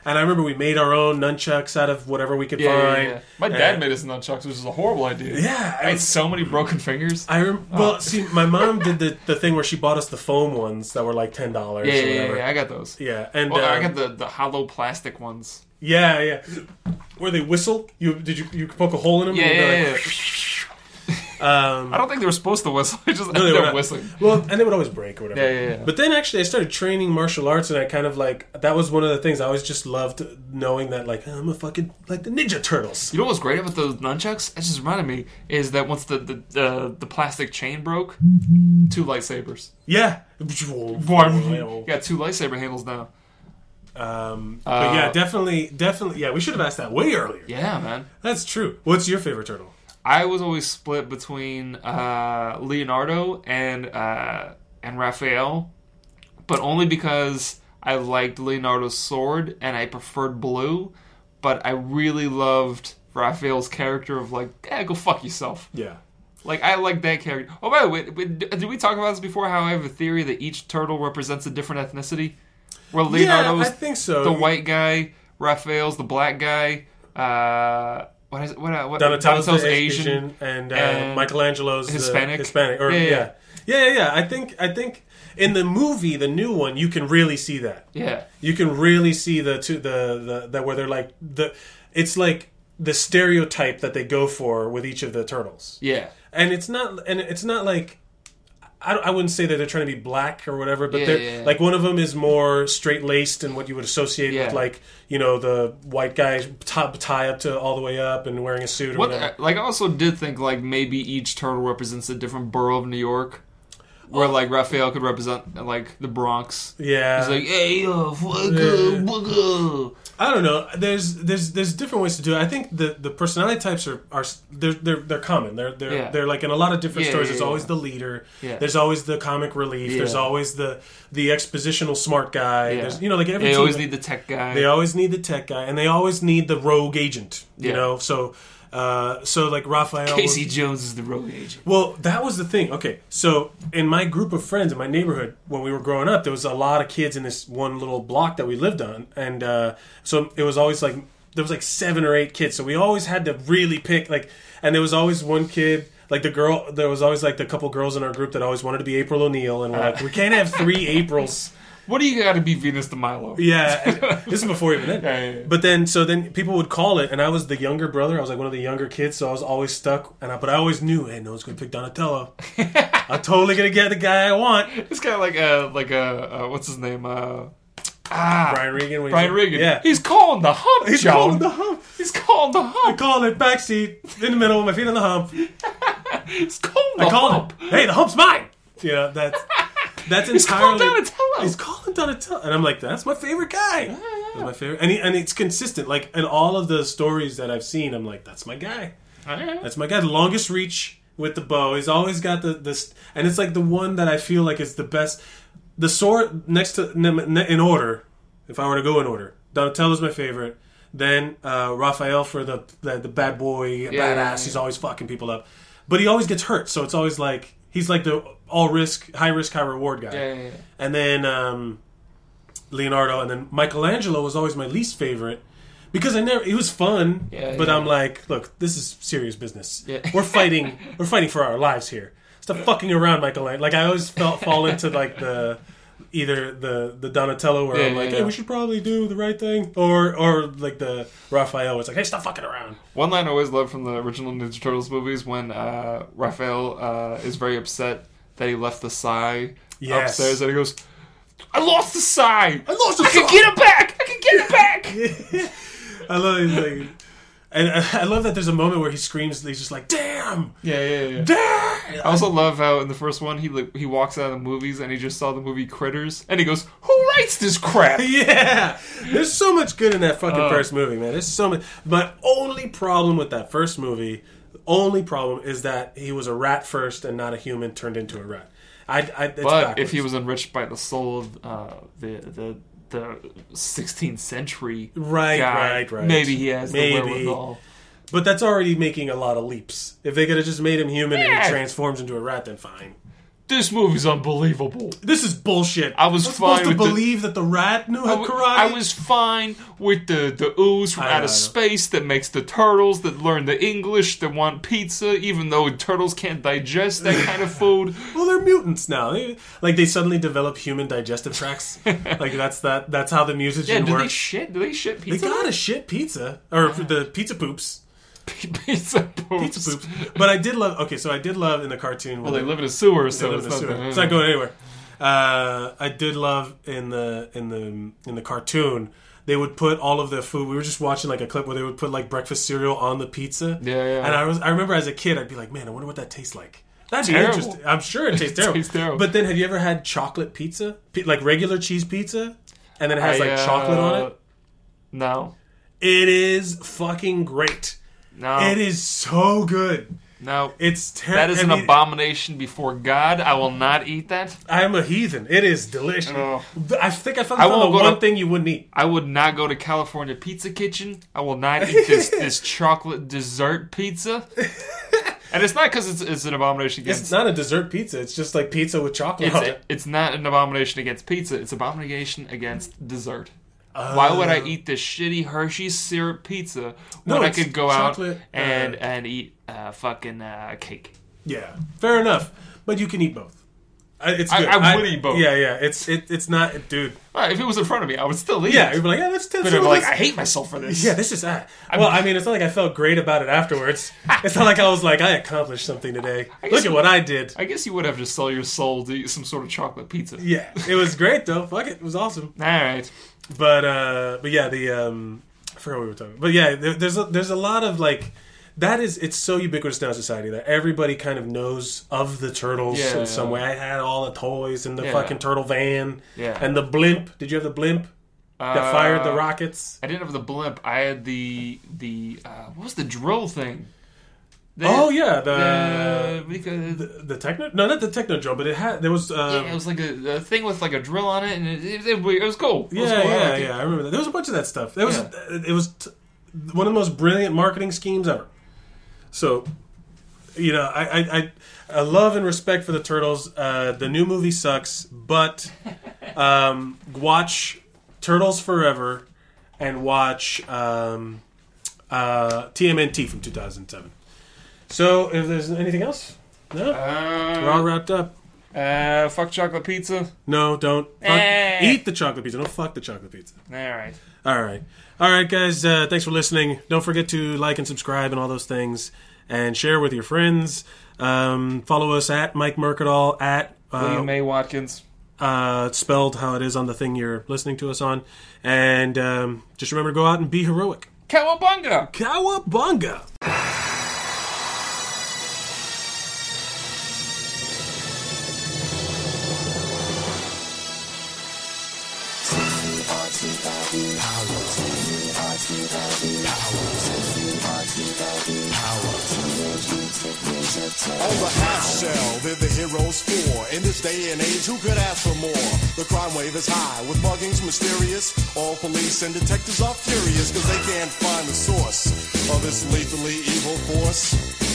and I remember we made our own nunchucks out of whatever we could Yeah, yeah, find yeah. My dad And- made us nunchucks, which is a horrible idea. yeah I had so many broken fingers. I rem- well see my mom did the, the thing where she bought us the foam ones that were like ten dollars Yeah, yeah, yeah, I got those. yeah and Well, I um, got the, the hollow plastic ones. yeah yeah where they whistle you did you you poke a hole in them Yeah, and yeah, yeah. like, um I don't think they were supposed to whistle. I just No, they were up not. whistling. Well, and they would always break or whatever. Yeah, yeah, yeah. But then actually, I started training martial arts, and I kind of like that was one of the things I always just loved knowing that like I'm a fucking like the Ninja Turtles. You know what's great about those nunchucks? It just reminded me is that once the the, the, the plastic chain broke, two lightsabers. Yeah. You got two lightsaber handles now. Um, but yeah, Uh, definitely, definitely. Yeah, we should have asked that way earlier. Yeah, man. That's true. What's your favorite turtle? I was always split between uh, Leonardo and uh, and Raphael, but only because I liked Leonardo's sword and I preferred blue. But I really loved Raphael's character of like, eh, go fuck yourself. Yeah. Like I like that character. Oh, by the way, did we talk about this before? How I have a theory that each turtle represents a different ethnicity. Where Leonardo's yeah, I think so. the white guy, Raphael's the black guy. Uh, what is? What? uh, what Donatello's, Donatello's Asian. Asian, and, uh, and Michelangelo's Hispanic? Hispanic, or Yeah, yeah, yeah, yeah, yeah, yeah, I think I think in the movie, the new one, you can really see that. Yeah, you can really see the two the the that where they're like the it's like the stereotype that they go for with each of the turtles yeah, and it's not and it's not like I, I wouldn't say that they're trying to be black or whatever but Yeah, they're yeah, yeah. like one of them is more straight laced and what you would associate with like you know the white guy top tie up to all the way up and wearing a suit or What? whatever uh, Like I also did think like maybe each turtle represents a different borough of New York. Where like Raphael could represent like the Bronx. yeah He's like, hey yo, fuck Yeah. I don't know. There's there's there's different ways to do it. I think the, the personality types are, are they're they're they're common. They're they're Yeah. they're like in a lot of different Yeah, stories. yeah, there's always the leader. Yeah. There's always the comic relief. There's always the the expositional smart guy. Yeah. There's you know like every They always need the tech guy. they always need the tech guy and they always need the rogue agent. You know so. Uh, so like Raphael. was- Casey Jones is the road agent. well, that was the thing. Okay, so in my group of friends in my neighborhood when we were growing up, there was a lot of kids in this one little block that we lived on, and uh, so it was always like there was like seven or eight kids. So we always had to really pick like, and there was always one kid. Like the girl, there was always like the couple girls in our group that always wanted to be April O'Neil, and we're like, we can't have three Aprils. What do you got to be Venus de Milo? Yeah, this is before even then. Yeah, yeah, yeah. But then, so then people would call it, and I was the younger brother. I was like one of the younger kids, so I was always stuck. And I, but I always knew, hey, no one's gonna pick Donatello. I'm totally gonna get the guy I want. It's kind of like a like a uh, what's his name? Uh, ah, Brian Regan. Brian Regan. Yeah, he's calling the hump. he's Joan. calling the hump. He's calling the hump. I call it backseat in the middle, with my feet on the hump. He's calling the I call hump. it. Hey, the hump's mine. You know that's that's He's calling entirely. Donatello. He's calling Donatello, and I'm like, that's my favorite guy. That's my favorite, and he, and it's consistent. Like in all of the stories that I've seen, I'm like, that's my guy. That's my guy. The longest reach with the bo. He's always got the this, and it's like the one that I feel like is the best. The sword next to in order. If I were to go in order, Donatello's my favorite. Then uh, Raphael for the, the the bad boy, yeah, badass. yeah. He's always fucking people up, but he always gets hurt. So it's always like he's like the all risk, high risk, high reward guy. Yeah, yeah, yeah. And then um, Leonardo, and then Michelangelo was always my least favorite because I never. It was fun, Yeah, but yeah. I'm like, look, this is serious business. Yeah. We're fighting. we're fighting for our lives here. Stop fucking around, Michelangelo. Like I always felt fall into like the either the the Donatello where Yeah, I'm like, yeah, hey, yeah. we should probably do the right thing, or or like the Raphael. It's like, hey, stop fucking around. One line I always loved from the original Ninja Turtles movies when uh, Raphael uh, is very upset that he left the sai Yes. upstairs and he goes, I lost the sai! I lost the I can get it back! I can get it back! I love it. And I love that there's a moment where he screams. He's just like, damn, yeah, yeah, yeah. damn. I also love how in the first one he like, he walks out of the movies and he just saw the movie Critters and he goes, "Who writes this crap?" Yeah, there's so much good in that fucking Oh. first movie, man. There's so much. My only problem with that first movie, only problem is that he was a rat first and not a human turned into a rat. I, I it's But backwards. if he was enriched by the soul of uh, the the the 16th century Right, guy, right, right. maybe he has Maybe. the wherewithal. but that's already making a lot of leaps. If they could have just made him human and he transforms into a rat, then fine. This movie's unbelievable. This is bullshit. I was I'm fine supposed to with the- believe that the rat knew how w- karate. I was fine with the, the ooze from I out know, I of space that makes the turtles that learn the English that want pizza, even though turtles can't digest that kind of food. Well, they're mutants now. They, like they suddenly develop human digestive tracts. like that's that. That's how the mutagen Yeah, do they shit? Do they shit They pizza? got a shit pizza or the pizza poops, pizza poops. pizza poops. But I did love. Okay, so I did love in the cartoon. Well, they live in a sewer, so it's in a not, sewer. It's not going anywhere. Uh, I did love in the in the in the cartoon. They would put all of the food. We were just watching like a clip where they would put like breakfast cereal on the pizza. Yeah, yeah. And I was I remember as a kid, I'd be like, man, I wonder what that tastes like. That'd be Terrible. interesting. I'm sure it tastes terrible. tastes terrible. But then, have you ever had chocolate pizza, P- like regular cheese pizza, and then it has I, like chocolate on uh, it? No, It is fucking great. No, It is so good. no. It's terrible. That is an abomination before God. I will not eat that. I'm a heathen. It is delicious. Oh. I think I found, I the one to- thing you wouldn't eat. I would not go to California Pizza Kitchen. I will not eat this this chocolate dessert pizza. And it's not because it's, it's an abomination against. It's not a dessert pizza. It's just like pizza with chocolate It's, on it. it's not an abomination against pizza. It's abomination against dessert. Why would I eat this shitty Hershey's syrup pizza when No, I could go out and uh, and eat uh, fucking uh, cake? Yeah, fair enough. But you can eat both. I- It's I- good. I would eat both. Yeah, yeah. It's it, it's not, dude. Well, if it was in front of me, I would still eat Yeah, you'd be like, yeah, let's. let's But like. I hate myself for this. Yeah, this is that. Well, I mean, it's not like I felt great about it afterwards. it's not like I was like, I accomplished something today. Look at what I did. I guess you would have to sell your soul to eat some sort of chocolate pizza. Yeah, it was great though. Fuck it, it was awesome. All right. But uh, but yeah, the um, I forgot what we were talking. But yeah, there, there's a, there's a lot of like that is it's so ubiquitous now in society that everybody kind of knows of the turtles Yeah, in some way. I had all the toys and the Yeah. fucking turtle van Yeah. and the blimp. Did you have the blimp that Uh, fired the rockets? I didn't have the blimp. I had the the uh, what was the drill thing? The, oh yeah, the. the, because, the, the techno no not the Technodrome but it had there was um, yeah, it was like a, a thing with like a drill on it, and it, it, it, it was cool. It was Yeah, cool. I yeah, it. yeah. I remember that. There was a bunch of that stuff. There was Yeah. it was t- one of the most brilliant marketing schemes ever. So, you know, I, I, I, I love and respect for the turtles. Uh, the new movie sucks, but um, watch Turtles Forever and watch um, uh, TMNT from 2007. So, if there's anything else, no, we're all Uh, wrapped up. uh, fuck chocolate pizza. No, don't fuck, Eh. eat the chocolate pizza. Don't fuck the chocolate pizza. All right. All right. All right, guys. Uh, thanks for listening. Don't forget to like and subscribe and all those things, and share with your friends. Um, follow us at Mike Mercadal at uh, William May Watkins. uh, spelled how it is on the thing you're listening to us on, and um, just remember to go out and be heroic. Cowabunga! Cowabunga! On the half shell, they're the heroes for. In this day and age, who could ask for more? The crime wave is high, with muggings mysterious. All police and detectives are furious, cause they can't find the source of this lethally evil force.